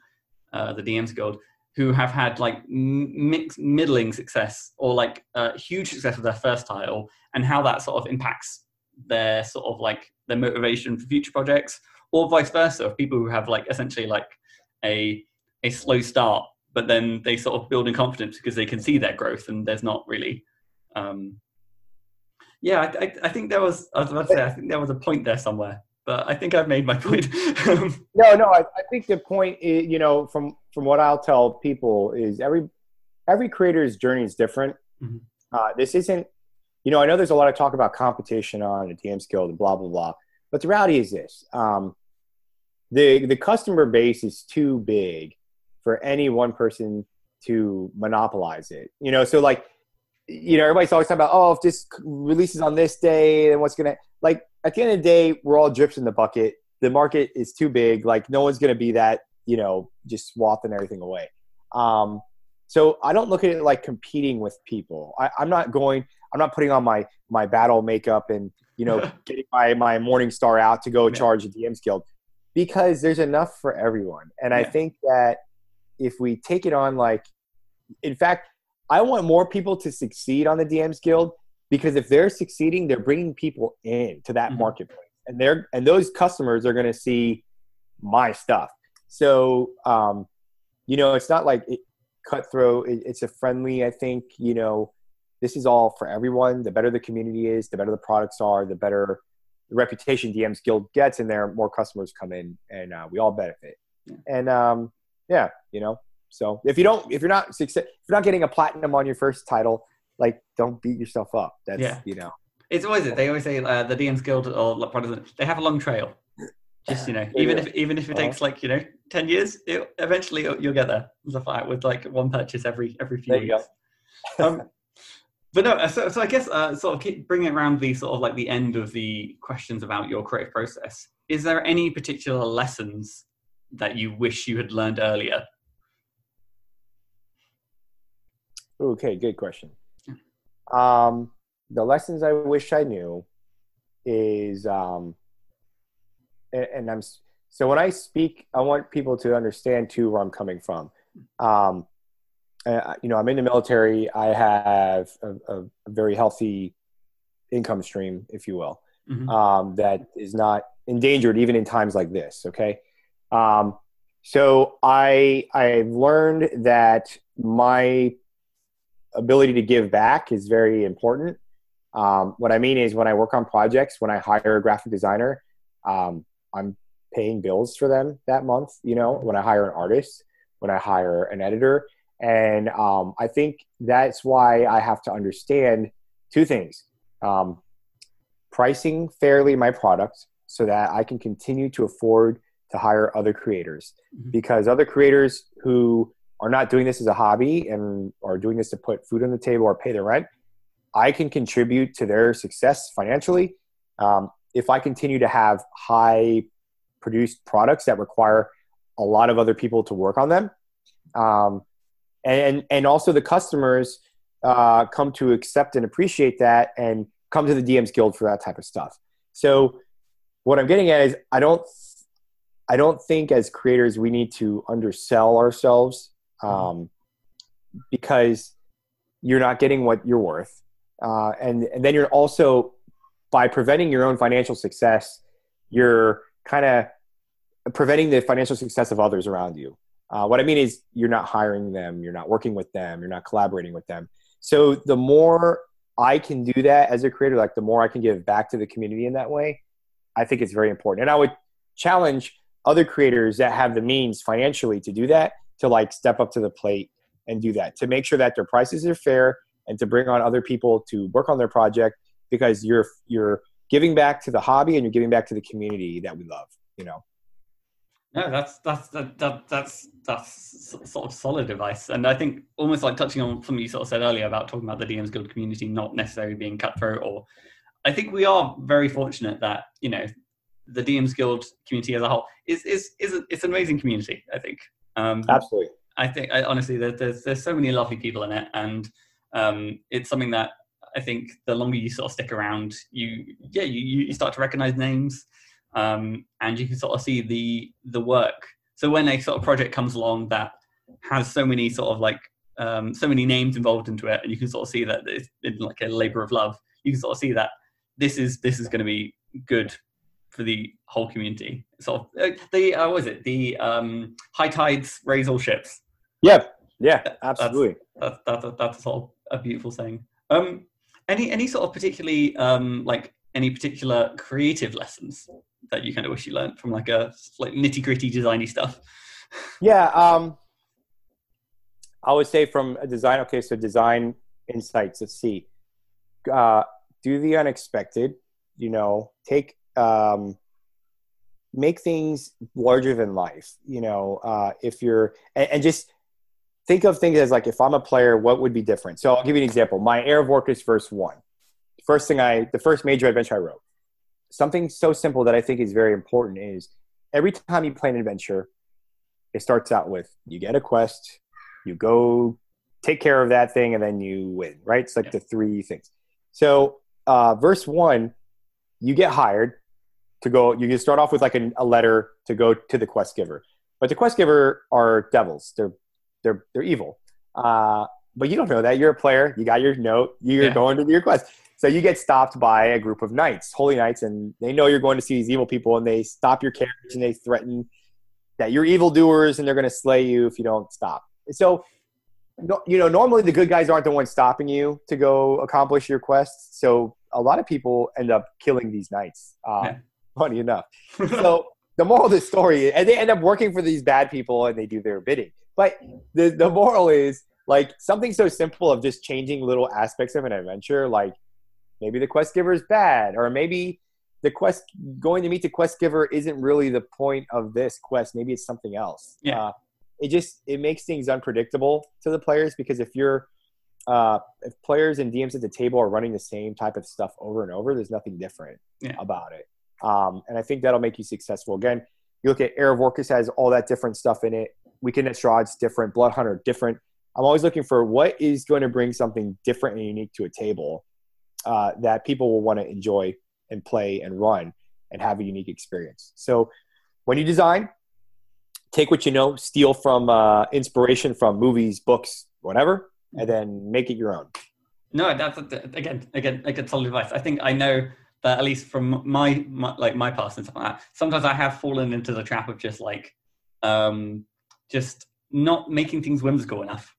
uh, the DMs Guild, who have had like mixed, middling success or like uh, huge success with their first title, and how that sort of impacts their sort of like their motivation for future projects, or vice versa, of people who have like essentially like a a slow start, but then they sort of build in confidence because they can see their growth, and there's not really. Um, yeah, I, I, I think there was. I was about to say. I think there was a point there somewhere but I think I've made my point. no, no, I, I, think the point, is, you know, from from what I'll tell people is every every creator's journey is different. Mm-hmm. Uh, this isn't, you know, I know there's a lot of talk about competition on the dm Guild and blah blah blah, but the reality is this: um, the the customer base is too big for any one person to monopolize it. You know, so like you know, everybody's always talking about, oh, if this releases on this day, then what's gonna like at the end of the day, we're all drips in the bucket. The market is too big. Like no one's gonna be that, you know, just swathing everything away. Um, so I don't look at it like competing with people. I, I'm not going. I'm not putting on my my battle makeup and you know getting my my morning star out to go yeah. charge the DMs Guild because there's enough for everyone. And yeah. I think that if we take it on like, in fact, I want more people to succeed on the DMs Guild because if they're succeeding, they're bringing people in to that mm-hmm. marketplace, and they're and those customers are going to see my stuff. So, um, you know, it's not like it, cutthroat. It, it's a friendly. I think you know, this is all for everyone. The better the community is, the better the products are, the better the reputation DMs Guild gets, and there more customers come in, and uh, we all benefit. Yeah. And um, yeah, you know, so if you don't, if you're not success, if you're not getting a platinum on your first title, like don't beat yourself up. That's yeah. you know. It's always it. They always say uh, the DMs Guild or they have a long trail. Just you know, even if even if it takes like you know ten years, it, eventually you'll get there. There's a fight with like one purchase every every few there weeks. um, but no, so, so I guess uh, sort of keep bringing around the sort of like the end of the questions about your creative process. is there any particular lessons that you wish you had learned earlier? Okay, good question. Um, the lessons I wish I knew is, um, and, and I'm so when I speak, I want people to understand too where I'm coming from. Um, uh, you know, I'm in the military. I have a, a, very healthy income stream, if you will, mm-hmm. um, that is not endangered even in times like this. Okay. Um, so I I've learned that my ability to give back is very important. Um, what I mean is when I work on projects, when I hire a graphic designer, um, I'm paying bills for them that month. You know, when I hire an artist, when I hire an editor, and um, I think that's why I have to understand two things: um, pricing fairly my product so that I can continue to afford to hire other creators, mm-hmm. because other creators who are not doing this as a hobby and are doing this to put food on the table or pay their rent, I can contribute to their success financially um, if I continue to have high produced products that require a lot of other people to work on them. Um, and, and also the customers uh, come to accept and appreciate that and come to the DMs Guild for that type of stuff. So what I'm getting at is I don't I don't think as creators we need to undersell ourselves um, because you're not getting what you're worth. Uh, and, and then you're also, by preventing your own financial success, you're kind of preventing the financial success of others around you. Uh, what I mean is, you're not hiring them, you're not working with them, you're not collaborating with them. So the more I can do that as a creator, like the more I can give back to the community in that way, I think it's very important. And I would challenge other creators that have the means financially to do that to like step up to the plate and do that to make sure that their prices are fair and to bring on other people to work on their project because you're you're giving back to the hobby and you're giving back to the community that we love you know no that's that's that, that that's that's sort of solid advice. And i think almost like touching on something you sort of said earlier about talking about the dms guild community not necessarily being cutthroat or i think we are very fortunate that you know the dms guild community as a whole is is is a, it's an amazing community i think. Um, Absolutely. I think I, honestly, there, there's there's so many lovely people in it, and um, it's something that I think the longer you sort of stick around, you yeah you, you start to recognize names, um, and you can sort of see the the work. So when a sort of project comes along that has so many sort of like um, so many names involved into it, and you can sort of see that it's been like a labor of love. You can sort of see that this is this is going to be good for the whole community. So uh, the uh, was it the um, high tides raise all ships. Yeah, Yeah. Absolutely. That's that's, that's, that's all a beautiful saying. Um, any any sort of particularly um, like any particular creative lessons that you kind of wish you learned from like a like nitty gritty designy stuff? Yeah. Um, I would say from a design. Okay, so design insights. Let's see. Uh, do the unexpected. You know, take um, make things larger than life. You know, uh, if you're and, and, just think of things as like if I'm a player, what would be different? So I'll give you an example. My Heir of Orcus verse one. First thing I, the first major adventure I wrote, something so simple that I think is very important is every time you play an adventure, it starts out with you get a quest, you go take care of that thing, and then you win. Right? It's like yeah. the three things. So uh, verse one, you get hired to go you can start off with like a, a, letter to go to the quest giver but the quest giver are devils they're they're they're evil uh, but you don't know that. You're a player. You got your note. You're yeah. going to do your quest so you get stopped by a group of knights holy knights and they know you're going to see these evil people and they stop your carriage and they threaten that you're evildoers and they're going to slay you if you don't stop. So you know normally the good guys aren't the ones stopping you to go accomplish your quest so a lot of people end up killing these knights uh, yeah. funny enough. so the moral of the story, and they end up working for these bad people and they do their bidding. But the, the moral is like something so simple of just changing little aspects of an adventure, like maybe the quest giver is bad, or maybe the quest going to meet the quest giver isn't really the point of this quest. Maybe it's something else. Yeah. Uh, it just it makes things unpredictable to the players because if you're uh, if players and DMs at the table are running the same type of stuff over and over, there's nothing different yeah. about it. Um, and I think that'll make you successful. Again, you look at Heir of Orcus has all that different stuff in it. Weekend at Strahd's different. Blood Hunter different. I'm always looking for what is going to bring something different and unique to a table uh, that people will want to enjoy and play and run and have a unique experience. So when you design, take what you know, steal from uh, inspiration from movies, books, whatever, and then make it your own. No, that's again, again, like a solid advice. I think I know that at least from my, my like my past and stuff like that. Sometimes I have fallen into the trap of just like, um, just not making things whimsical enough.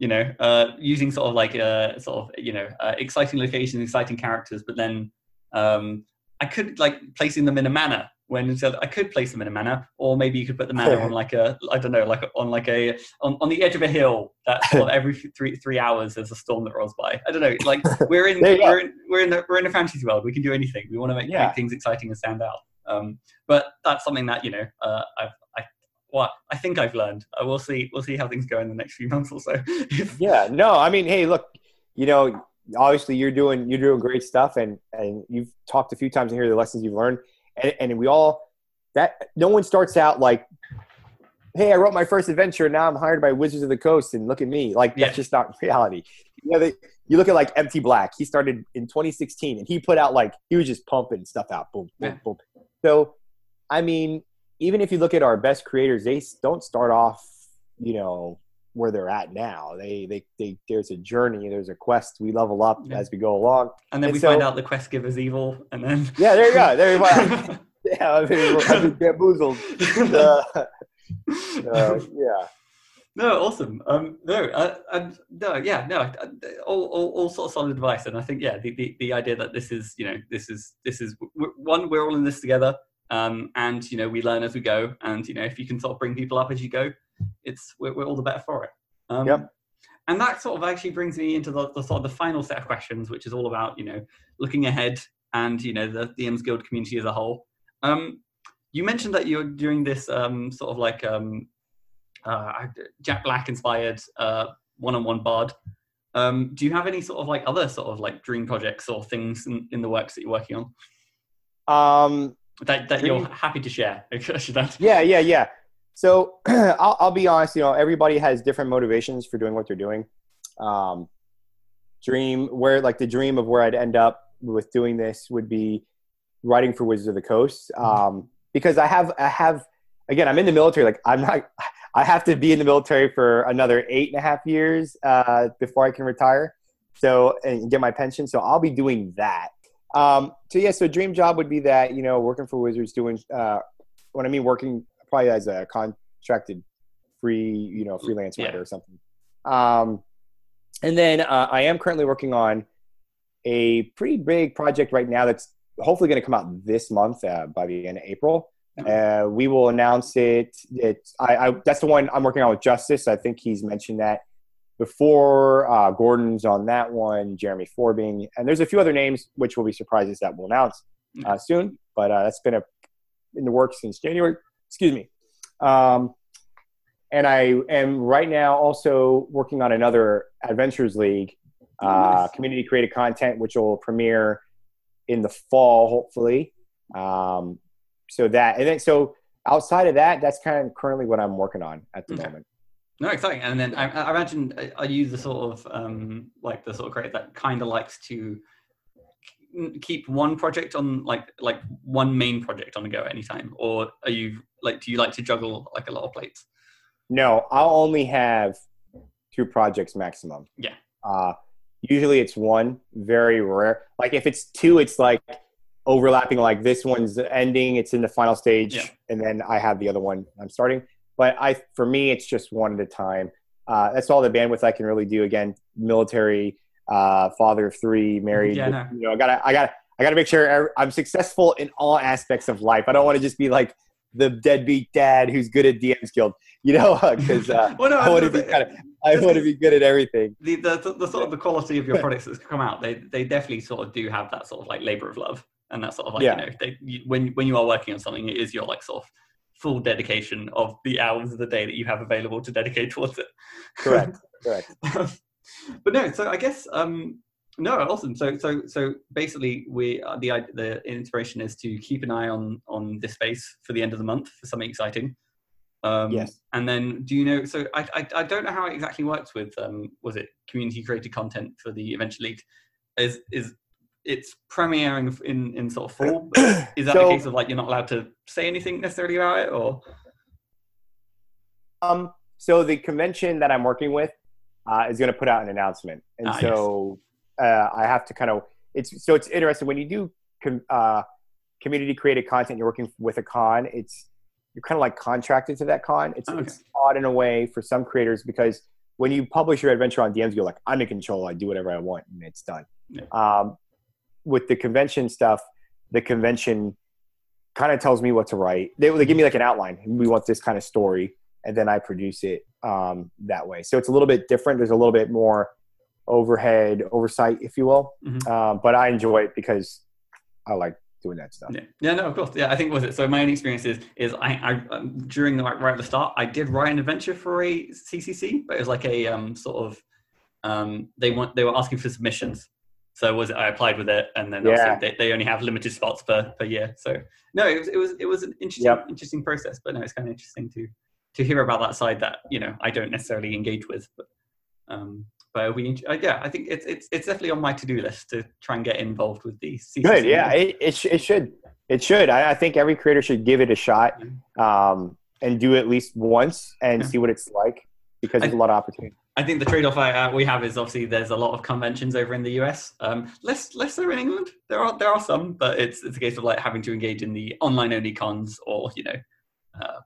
You know, uh, using sort of like uh, sort of you know uh, exciting locations, exciting characters, but then um, I could like placing them in a manner when I could place them in a manner, or maybe you could put the manner on like a I don't know, like a, on like a on, on the edge of a hill that sort of every three three hours there's a storm that rolls by. I don't know, like we're in we're in we're in a, we're in a fantasy world. We can do anything. We want to make, yeah. make things exciting and stand out. Um, but that's something that you know uh, I've I well, I think I've learned. Uh, we'll see. We'll see how things go in the next few months or so. yeah. No. I mean, hey, look. You know, obviously you're doing you're doing great stuff, and and you've talked a few times in here the lessons you've learned and, and we all that no one starts out like hey, I wrote my first adventure. And now I'm hired by Wizards of the Coast, and look at me. Like that's just not reality. You know, they, you look at like MT Black. He started in 2016, and he put out like he was just pumping stuff out. Boom, boom, yeah. boom. So, I mean, even if you look at our best creators, they don't start off, you know, where they're at now. They, they, they. There's a journey. There's a quest. We level up yeah. as we go along, and then and we so, find out the quest giver's evil, and then yeah, there you go. There you go. yeah, I mean, I've been bamboozled. Uh, uh, yeah. No, awesome. Um, no, uh, no, yeah, no, uh, all, all, all sort of solid advice, and I think yeah, the, the, the idea that this is, you know, this is this is one, we're all in this together, um, and you know, we learn as we go, and you know, if you can sort of bring people up as you go, it's we're, we're all the better for it. Um, yep. And that sort of actually brings me into the, the, sort of the final set of questions, which is all about you know looking ahead and you know the the DMs Guild community as a whole. Um, you mentioned that you're doing this um, sort of like um, uh, Jack Black inspired uh, one-on-one bard. Um, do you have any sort of like other sort of like dream projects or things in, in the works that you're working on? Um, that that you're happy to share. yeah, yeah, yeah. So I'll, I'll be honest. You know, everybody has different motivations for doing what they're doing. Um, dream where like the dream of where I'd end up with doing this would be writing for Wizards of the Coast mm-hmm. um, because I have I have again I'm in the military. Like I'm not I have to be in the military for another eight and a half years uh, before I can retire. So and get my pension. So I'll be doing that. Um, so yeah, so dream job would be that you know working for Wizards doing uh, what I mean working probably as a contracted free you know freelance writer yeah. or something. Um, and then uh, I am currently working on a pretty big project right now that's hopefully going to come out this month uh, by the end of April. Uh, we will announce it. It I, I, that's the one I'm working on with Justice. I think he's mentioned that before. Uh, Gordon's on that one. Jeremy Forbing, and there's a few other names which will be surprises that we'll announce uh, soon. But uh, that's been a, in the works since January. Excuse me. Um, and I am right now also working on another Adventures League uh, nice. community created content, which will premiere in the fall, hopefully. Um, so that and then so outside of that, that's kind of currently what I'm working on at the okay. moment. No, exciting. And then I, I imagine are you the sort of um, like the sort of creator that kind of likes to keep one project on like like one main project on the go at any time, or are you like do you like to juggle like a lot of plates? No, I'll only have two projects maximum. Yeah. Uh, Usually it's one, very rare. Like if it's two, it's like overlapping. Like this one's ending, it's in the final stage, yeah. and then I have the other one I'm starting. But I, for me, it's just one at a time. Uh, that's all the bandwidth I can really do. Again, military, uh, father of three, married. Yeah, no. You know, I gotta, I gotta, I gotta make sure I'm successful in all aspects of life. I don't want to just be like the deadbeat dad who's good at DM's Guild, you know, because uh, well, no, I want to be kind of, I want to be good at everything. The, the, the, the, sort of the quality of your products that's come out, they they definitely sort of do have that sort of like labor of love, and that sort of like yeah. you know, they, you, when when you are working on something, it is your like sort of full dedication of the hours of the day that you have available to dedicate towards it. Correct. Correct. but no, so I guess um, No, awesome. So, so, so basically, we uh, the the inspiration is to keep an eye on on this space for the end of the month for something exciting. Um, Yes. And then, do you know? So, I, I I don't know how it exactly works with um was it community created content for the Adventure League? Is is it's premiering in in sort of fall? Is that So- the case of like you're not allowed to say anything necessarily about it, or Um, so the convention that I'm working with uh, is going to put out an announcement, and Ah, so uh, I have to kind of it's so it's interesting when you do com, uh, community created content. You're working with a con. It's you're kind of like contracted to that con. It's, Okay. it's odd in a way for some creators because when you publish your adventure on DMs, you're like, I'm in control. I do whatever I want, and it's done. Yeah. Um, with the convention stuff, the convention kind of tells me what to write. They, they give me like an outline. We want this kind of story, and then I produce it um, that way. So it's a little bit different. There's a little bit more overhead oversight, if you will. Mhm. Um, but I enjoy it because I like doing that stuff. Yeah, yeah, no, of course. Yeah, I think was it. So my own experience is is I, I um, during the right at the start, I did write an adventure for a CCC, but it was like a um sort of um they want they were asking for submissions. So was I applied with it, and then Yeah. they, they only have limited spots per per year. So no, it was it was it was an interesting Yep. interesting process, but no, it's kind of interesting to to hear about that side that you know I don't necessarily engage with, but um. But we, uh, yeah, I think it's it's it's definitely on my to do list to try and get involved with the CCC. Good. Yeah, it, it, sh- it should. It should. I, I think every creator should give it a shot um, and do it at least once and Yeah. see what it's like because there's a lot of opportunity. I think the trade-off I, uh, we have is obviously there's a lot of conventions over in the US. Um, less less so in England. There are there are some, but it's it's a case of like having to engage in the online only cons or you know, uh,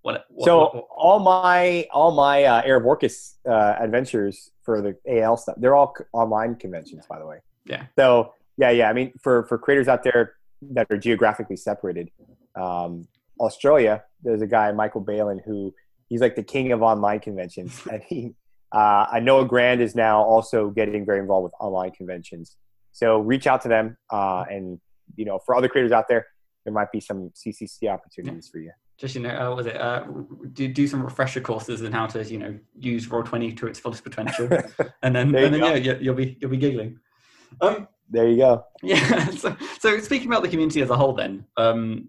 what, what, so what- all my all my uh, Heir of Orcus uh, adventures for the AL stuff, they're all c- online conventions, by the way. Yeah. So yeah, yeah. I mean, for for creators out there that are geographically separated, um, Australia, there's a guy Michael Balin who he's like the king of online conventions, and he. Uh, I know Grand is now also getting very involved with online conventions. So reach out to them, uh, and you know, for other creators out there, there might be some CCC opportunities for you. just you know, uh, what was it uh, do do some refresher courses in how to you know use Roll Twenty to its fullest potential, and then and then go. yeah, you- you'll be you'll be giggling. Um, there you go. Yeah. So, so speaking about the community as a whole, then, um,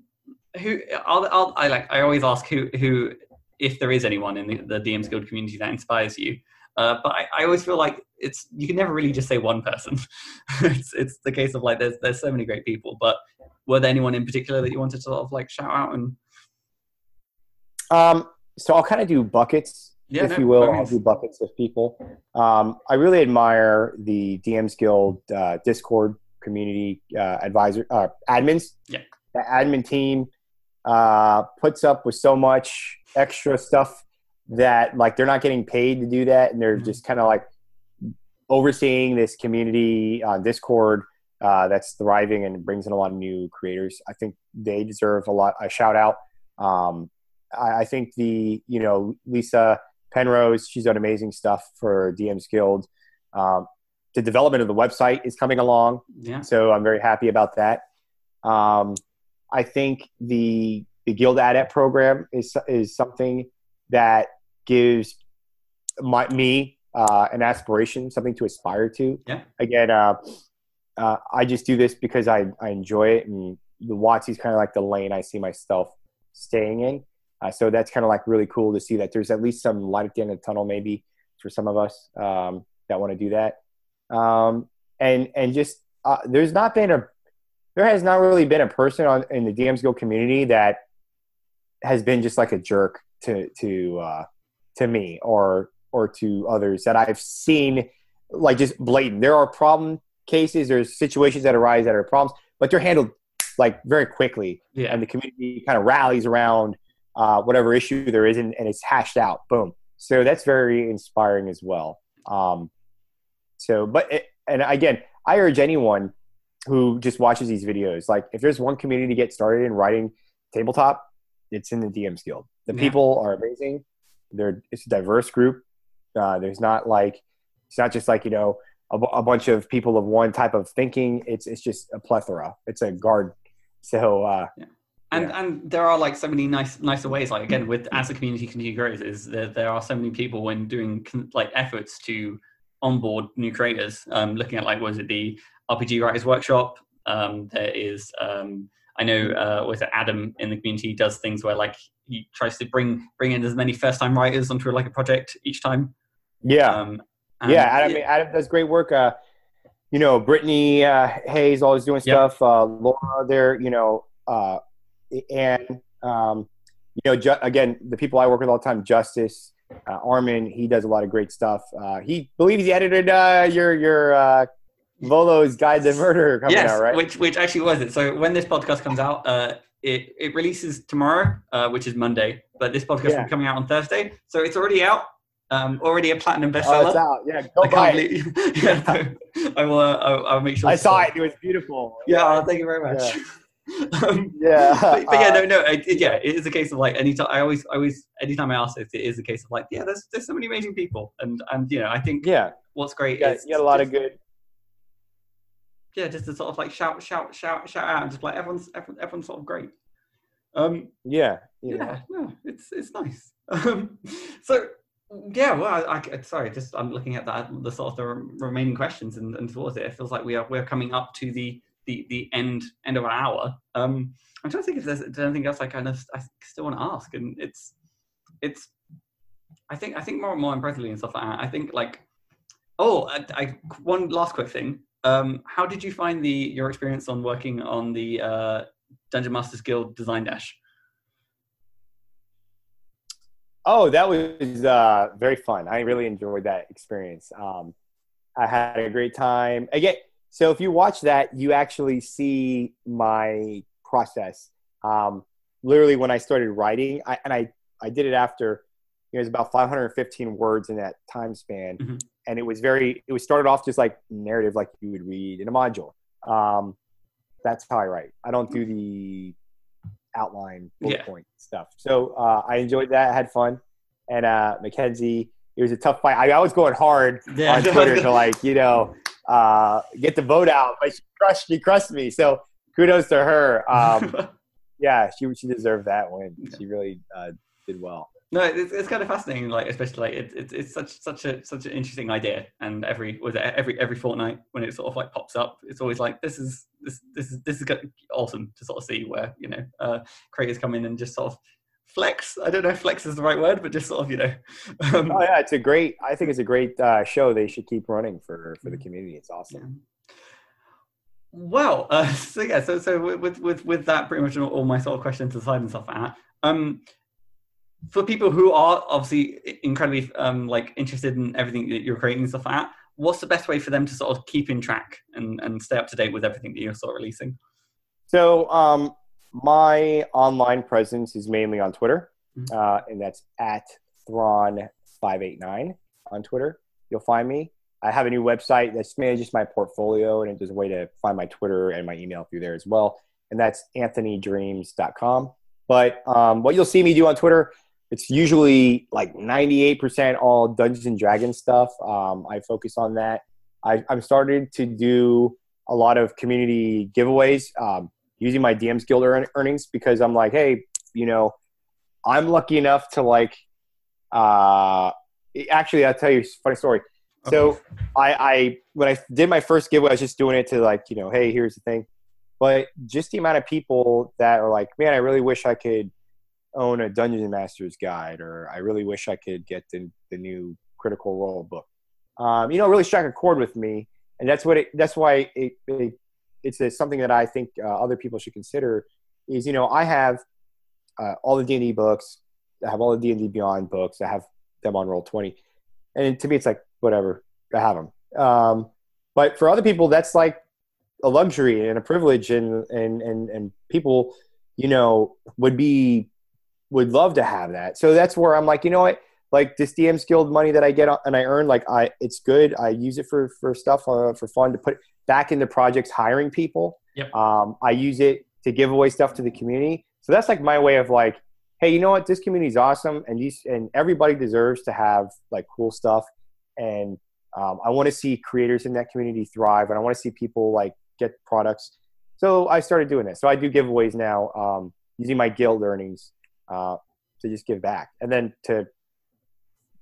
who I'll, I'll, I like I always ask who who if there is anyone in the, the DMs Guild community that inspires you. Uh, but I, I always feel like it's you can never really just say one person. it's it's the case of like there's there's so many great people. But were there anyone in particular that you wanted to sort of like shout out and Um, so I'll kind of do buckets, yeah, if no, you will. I'll do buckets of people. Um, I really admire the DMs Guild uh, Discord community uh, advisor uh, admins. Yeah. The admin team uh, puts up with so much extra stuff that like they're not getting paid to do that, and they're Mhm. just kind of like overseeing this community on Discord uh, that's thriving and brings in a lot of new creators. I think they deserve a lot a shout out. Um, I, I think the you know Lysa Penrose, she's done amazing stuff for DM's Guild. Um, the development of the website is coming along, yeah, so I'm very happy about that. Um, I think the the Guild Adept program is is something that gives my, me uh, an aspiration, something to aspire to. Yeah. Again, uh, uh, I just do this because I, I enjoy it, and the WotC is kind of like the lane I see myself staying in. Uh, so that's kind of like really cool to see that there's at least some light at the end of the tunnel, maybe for some of us um, that want to do that. Um, and and just uh, there's not been a there has not really been a person on in the DMs Guild community that has been just like a jerk to to uh, to me or or to others that I've seen like just blatant. There are problem cases, there's situations that arise that are problems, but they're handled like very quickly yeah, and the community kind of rallies around uh, whatever issue there is and, and it's hashed out. Boom. So that's very inspiring as well. Um, so, but it, and again, I urge anyone who just watches these videos, like if there's one community to get started in writing tabletop, it's in the DMs Guild. The Yeah. people are amazing. They're it's a diverse group. Uh, there's not like it's not just like you know a, a bunch of people of one type of thinking. It's it's just a plethora. It's a garden. So uh, and Yeah. and there are like so many nice nicer ways. Like again, with as the community continue grows, is there there are so many people when doing con- like efforts to onboard new creators. Um, looking at like was it the RPG Writers Workshop? Um, there is um, I know uh, was Adam in the community does things where like he tries to bring bring in as many first time writers onto like a project each time. Yeah, um, yeah. Adam. Adam does great work. Uh, you know, Brittany uh, Hayes always doing stuff. Yep. Uh, Laura, there. You know, uh, and um, you know, ju- again, the people I work with all the time, Justice, uh, Arman, he does a lot of great stuff. Uh, he believes he edited uh, your your uh, Volo's Guide to Murder coming yes, out, right? Which which actually was it. So when this podcast comes out, uh, it it releases tomorrow, uh, which is Monday. But this podcast yeah. will be coming out on Thursday, so it's already out. Um, already a platinum bestseller. Oh, it's out. Yeah, go I buy it. yeah, I will. Uh, I'll, I'll, make sure. I saw it. It was beautiful. Yeah, thank you very much. Yeah. um, yeah, but, but, yeah, no, no, it, yeah, it is a case of like anytime I always, I always, anytime I ask it, it is a case of like, yeah, there's there's so many amazing people, and and you know, I think yeah, what's great yeah, is you got a lot of good. Yeah, just to sort of like shout, shout, shout, shout out, and just like everyone's, everyone, everyone's sort of great. Um, yeah, yeah, yeah, no, it's it's nice. Um, so yeah, well, I, I, sorry, just I'm looking at that the sort of the remaining questions and, and towards it. It feels like we are we're coming up to the the the end end of an hour. Um, I'm trying to think if there's, anything else I kind of I still want to ask, and it's it's I think I think more and more impressively and stuff like that. I think like oh, I, I one last quick thing. Um, how did you find the your experience on working on the uh, Dungeon Masters Guild Design Dash? Oh, that was uh, very fun. I really enjoyed that experience. Um, I had a great time. Again, so if you watch that, you actually see my process. Um, literally, when I started writing, I, and I, I did it after, you know, it was about 515 words in that time span. Mm-hmm. And it was very, it was started off just like narrative, like you would read in a module. Um, that's how I write. I don't do the outline bullet yeah. point stuff. So uh, I enjoyed that. I had fun. And uh, Mackenzie, it was a tough fight. I, I was going hard yeah. on Twitter to like, you know, uh, get the vote out, but she crushed, she crushed me. So kudos to her. Um, yeah, she she deserved that win. She really uh, did well. No, it's, it's kind of fascinating. Like especially like it's it's it's such such a such an interesting idea. And every was it every every fortnight when it sort of like pops up, it's always like this is this this is this is awesome to sort of see where you know uh, creators come in and just sort of flex. I don't know if flex is the right word, but just sort of, you know. Um, oh yeah, it's a great. I think it's a great uh, show. They should keep running for for the community. It's awesome. Yeah. Well, uh, so yeah, so so with with with that, pretty much all my sort of questions aside and stuff like that. Um, for people who are obviously incredibly um like interested in everything that you're creating and stuff like that, what's the best way for them to sort of keep in track and and stay up to date with everything that you're sort of releasing? So um, my online presence is mainly on Twitter, mm-hmm. uh, and that's at Thrawn589 on Twitter. You'll find me. I have a new website that manages my portfolio, and there's a way to find my Twitter and my email through there as well. And that's anthonydreams.com. But um, what you'll see me do on Twitter, it's usually like 98% all Dungeons and Dragons stuff. Um, I focus on that. I, I'm started to do a lot of community giveaways. Um, using my DMs Guild earnings because I'm like, hey, you know, I'm lucky enough to like. Uh, actually, I'll tell you a funny story. So I, I when I did my first giveaway, I was just doing it to like, you know, hey, here's the thing. But just the amount of people that are like, man, I really wish I could own a Dungeons and Masters guide, or I really wish I could get the, the new Critical Role book. Um, you know, really struck a chord with me, and that's what it. That's why it, it it's a, something that I think uh, other people should consider. Is you know I have uh, all the D and D books, I have all the D and D Beyond books, I have them on Roll Twenty, and to me it's like whatever, I have them. Um, but for other people, that's like a luxury and a privilege, and and and and people, you know, would be would love to have that. So that's where I'm like, you know what, like this DMs Guild money that I get and I earn, like I, it's good. I use it for for stuff uh, for fun to put back into projects hiring people. Yep. Um, I use it to give away stuff to the community. So that's like my way of like, hey, you know what? This community is awesome, and these and everybody deserves to have like cool stuff. And um, I want to see creators in that community thrive, and I want to see people like get products. So I started doing this. So I do giveaways now um, using my guild earnings uh, to just give back, and then to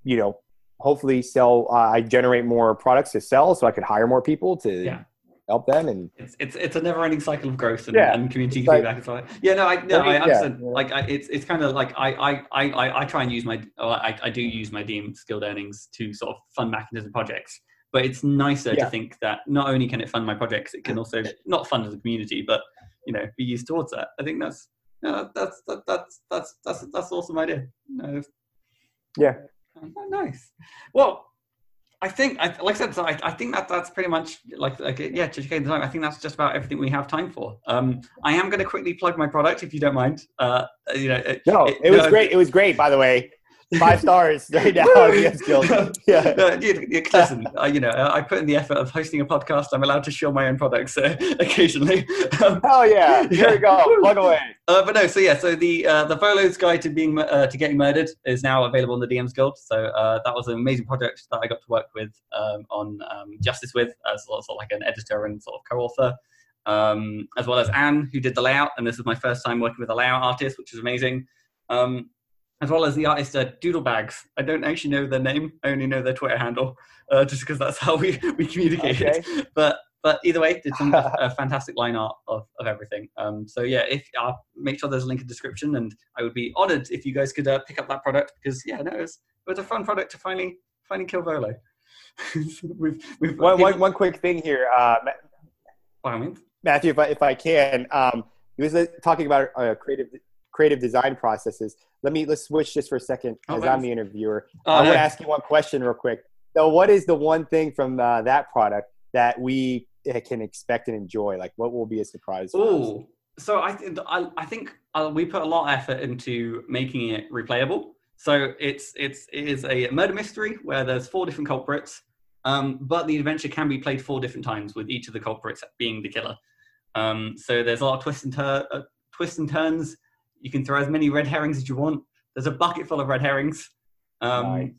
you know hopefully sell. Uh, I generate more products to sell, so I could hire more people to Yeah. help them. And it's it's it's a never ending cycle of growth and, Yeah. and community like- feedback and so. Yeah, no, I no, I mean, I yeah, understand. yeah. Like I, it's it's kind of like I, I I I I try and use my I I do use my DMs Guild earnings to sort of fund mechanism projects. But it's nicer to think that not only can it fund my projects, it can also not fund as a community, but you know, be used towards that. I think that's no, that's that, that's that's that's that's awesome idea. No, yeah, Oh, nice. Well, I think, I, like I said, so I, I think that that's pretty much like, like yeah, educate the time. I think that's just about everything we have time for. Um, I am going to quickly plug my product if you don't mind. Uh, you know, it, no, it- it was no, great. It was great, by the way. Five stars right now. Yeah. You- listen, uh, you know, I put in the effort of hosting a podcast. I'm allowed to show my own products uh, occasionally. Um, Oh yeah. There we go. Plug away. Uh, but no, so yeah, so the uh, the Volo's Guide to being uh, to getting murdered is now available on the DM's Guild. So uh, that was an amazing project that I got to work with um, on um, Justice with as sort of like an editor and sort of co-author, um, as well as Anne who did the layout, and this is my first time working with a layout artist, which is amazing. Um, as well as the artist uh, Doodlebags. I don't actually know their name; I only know their Twitter handle, uh, just because that's how we we communicated. Okay. But but either way, did some uh, fantastic line art of, of everything. Um, so yeah, if I'll make sure there's a link in the description, and I would be honoured if you guys could uh, pick up that product because yeah, no, it was, it was a fun product to finally finally kill Volo. we've we've One, people- one, one quick thing here, uh, by all. Matthew, if I, if I can. Um, he was uh, talking about uh, creative creative design processes. Let me let's switch just for a second, Oh. I'm the interviewer. Oh, I want to ask you one question real quick. So, what is the one thing from uh, that product that we uh, can expect and enjoy? Like, what will be a surprise? for us? Oh, so I, th- I, I think uh, we put a lot of effort into making it replayable. So it's it's it is a murder mystery where there's four different culprits, um, but the adventure can be played four different times with each of the culprits being the killer. Um, so there's a lot of twists and tur- uh, twists and turns. You can throw as many red herrings as you want. There's a bucket full of red herrings. Um, Nice.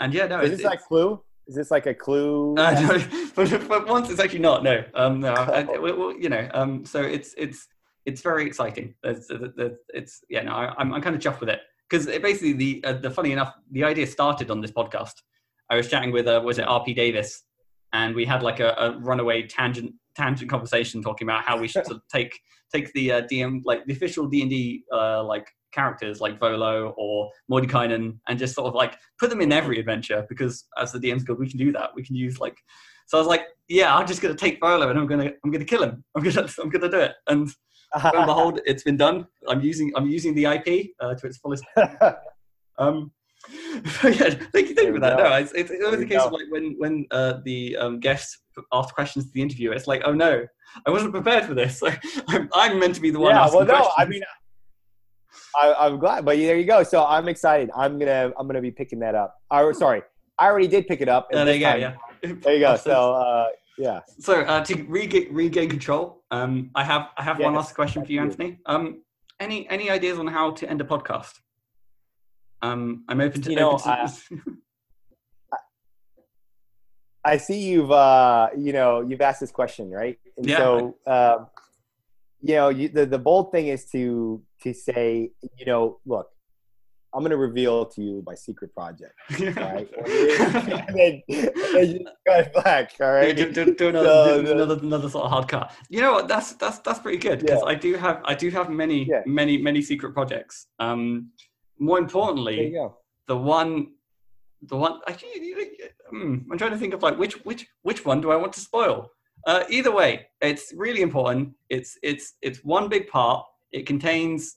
And yeah, no, is it's, this like a Clue? Is this like a Clue? uh, no, once it's actually not. No, um, no, I, well, you know, um, so it's it's it's very exciting. There's, it's yeah, no, I, I'm I'm kind of chuffed with it because it basically the uh, the funny enough, the idea started on this podcast. I was chatting with uh, was it RP Davis, and we had like a, a runaway tangent tangent conversation talking about how we should sort of take take the uh, DM like the official D and D uh, like characters like Volo or Mordenkainen and just sort of like put them in every adventure because as the DM's good we can do that. We can use like so I was like, yeah, I'm just gonna take Volo and I'm gonna I'm gonna kill him. I'm gonna I'm gonna do it. And lo and behold, it's been done. I'm using I'm using the IP uh, to its fullest. Um, thank you, thank you for that. No, it's, it's it was There the we case of like when when uh, the um, guest asked questions to the interviewer. It's like, oh no, I wasn't prepared for this. Like, I'm, I'm meant to be the one yeah, asking well, no, questions. I mean, I, I'm glad, but there you go. So I'm excited. I'm gonna I'm gonna be picking that up. Or sorry, I already did pick it up. Uh, there you go. time- Yeah. There you go. So uh, yeah, So uh, to regain, regain control, um, I have I have one last question for you, you. Anthony. Um, any any ideas on how to end a podcast? Um, I'm open to. You know, open to I see you've uh, you know you've asked this question right, and Yeah. so um, you know you, the the bold thing is to to say you know look, I'm gonna reveal to you my secret project, right? and then, and then you go back, all do, do, do another, So do another, another sort of hard cut. You know what? That's that's that's pretty good because Yeah. I do have I do have many Yeah. many many secret projects. Um, more importantly, the one, the one. Actually, hmm, I'm trying to think of like which which which one do I want to spoil? Uh, either way, it's really important. It's it's it's one big part. It contains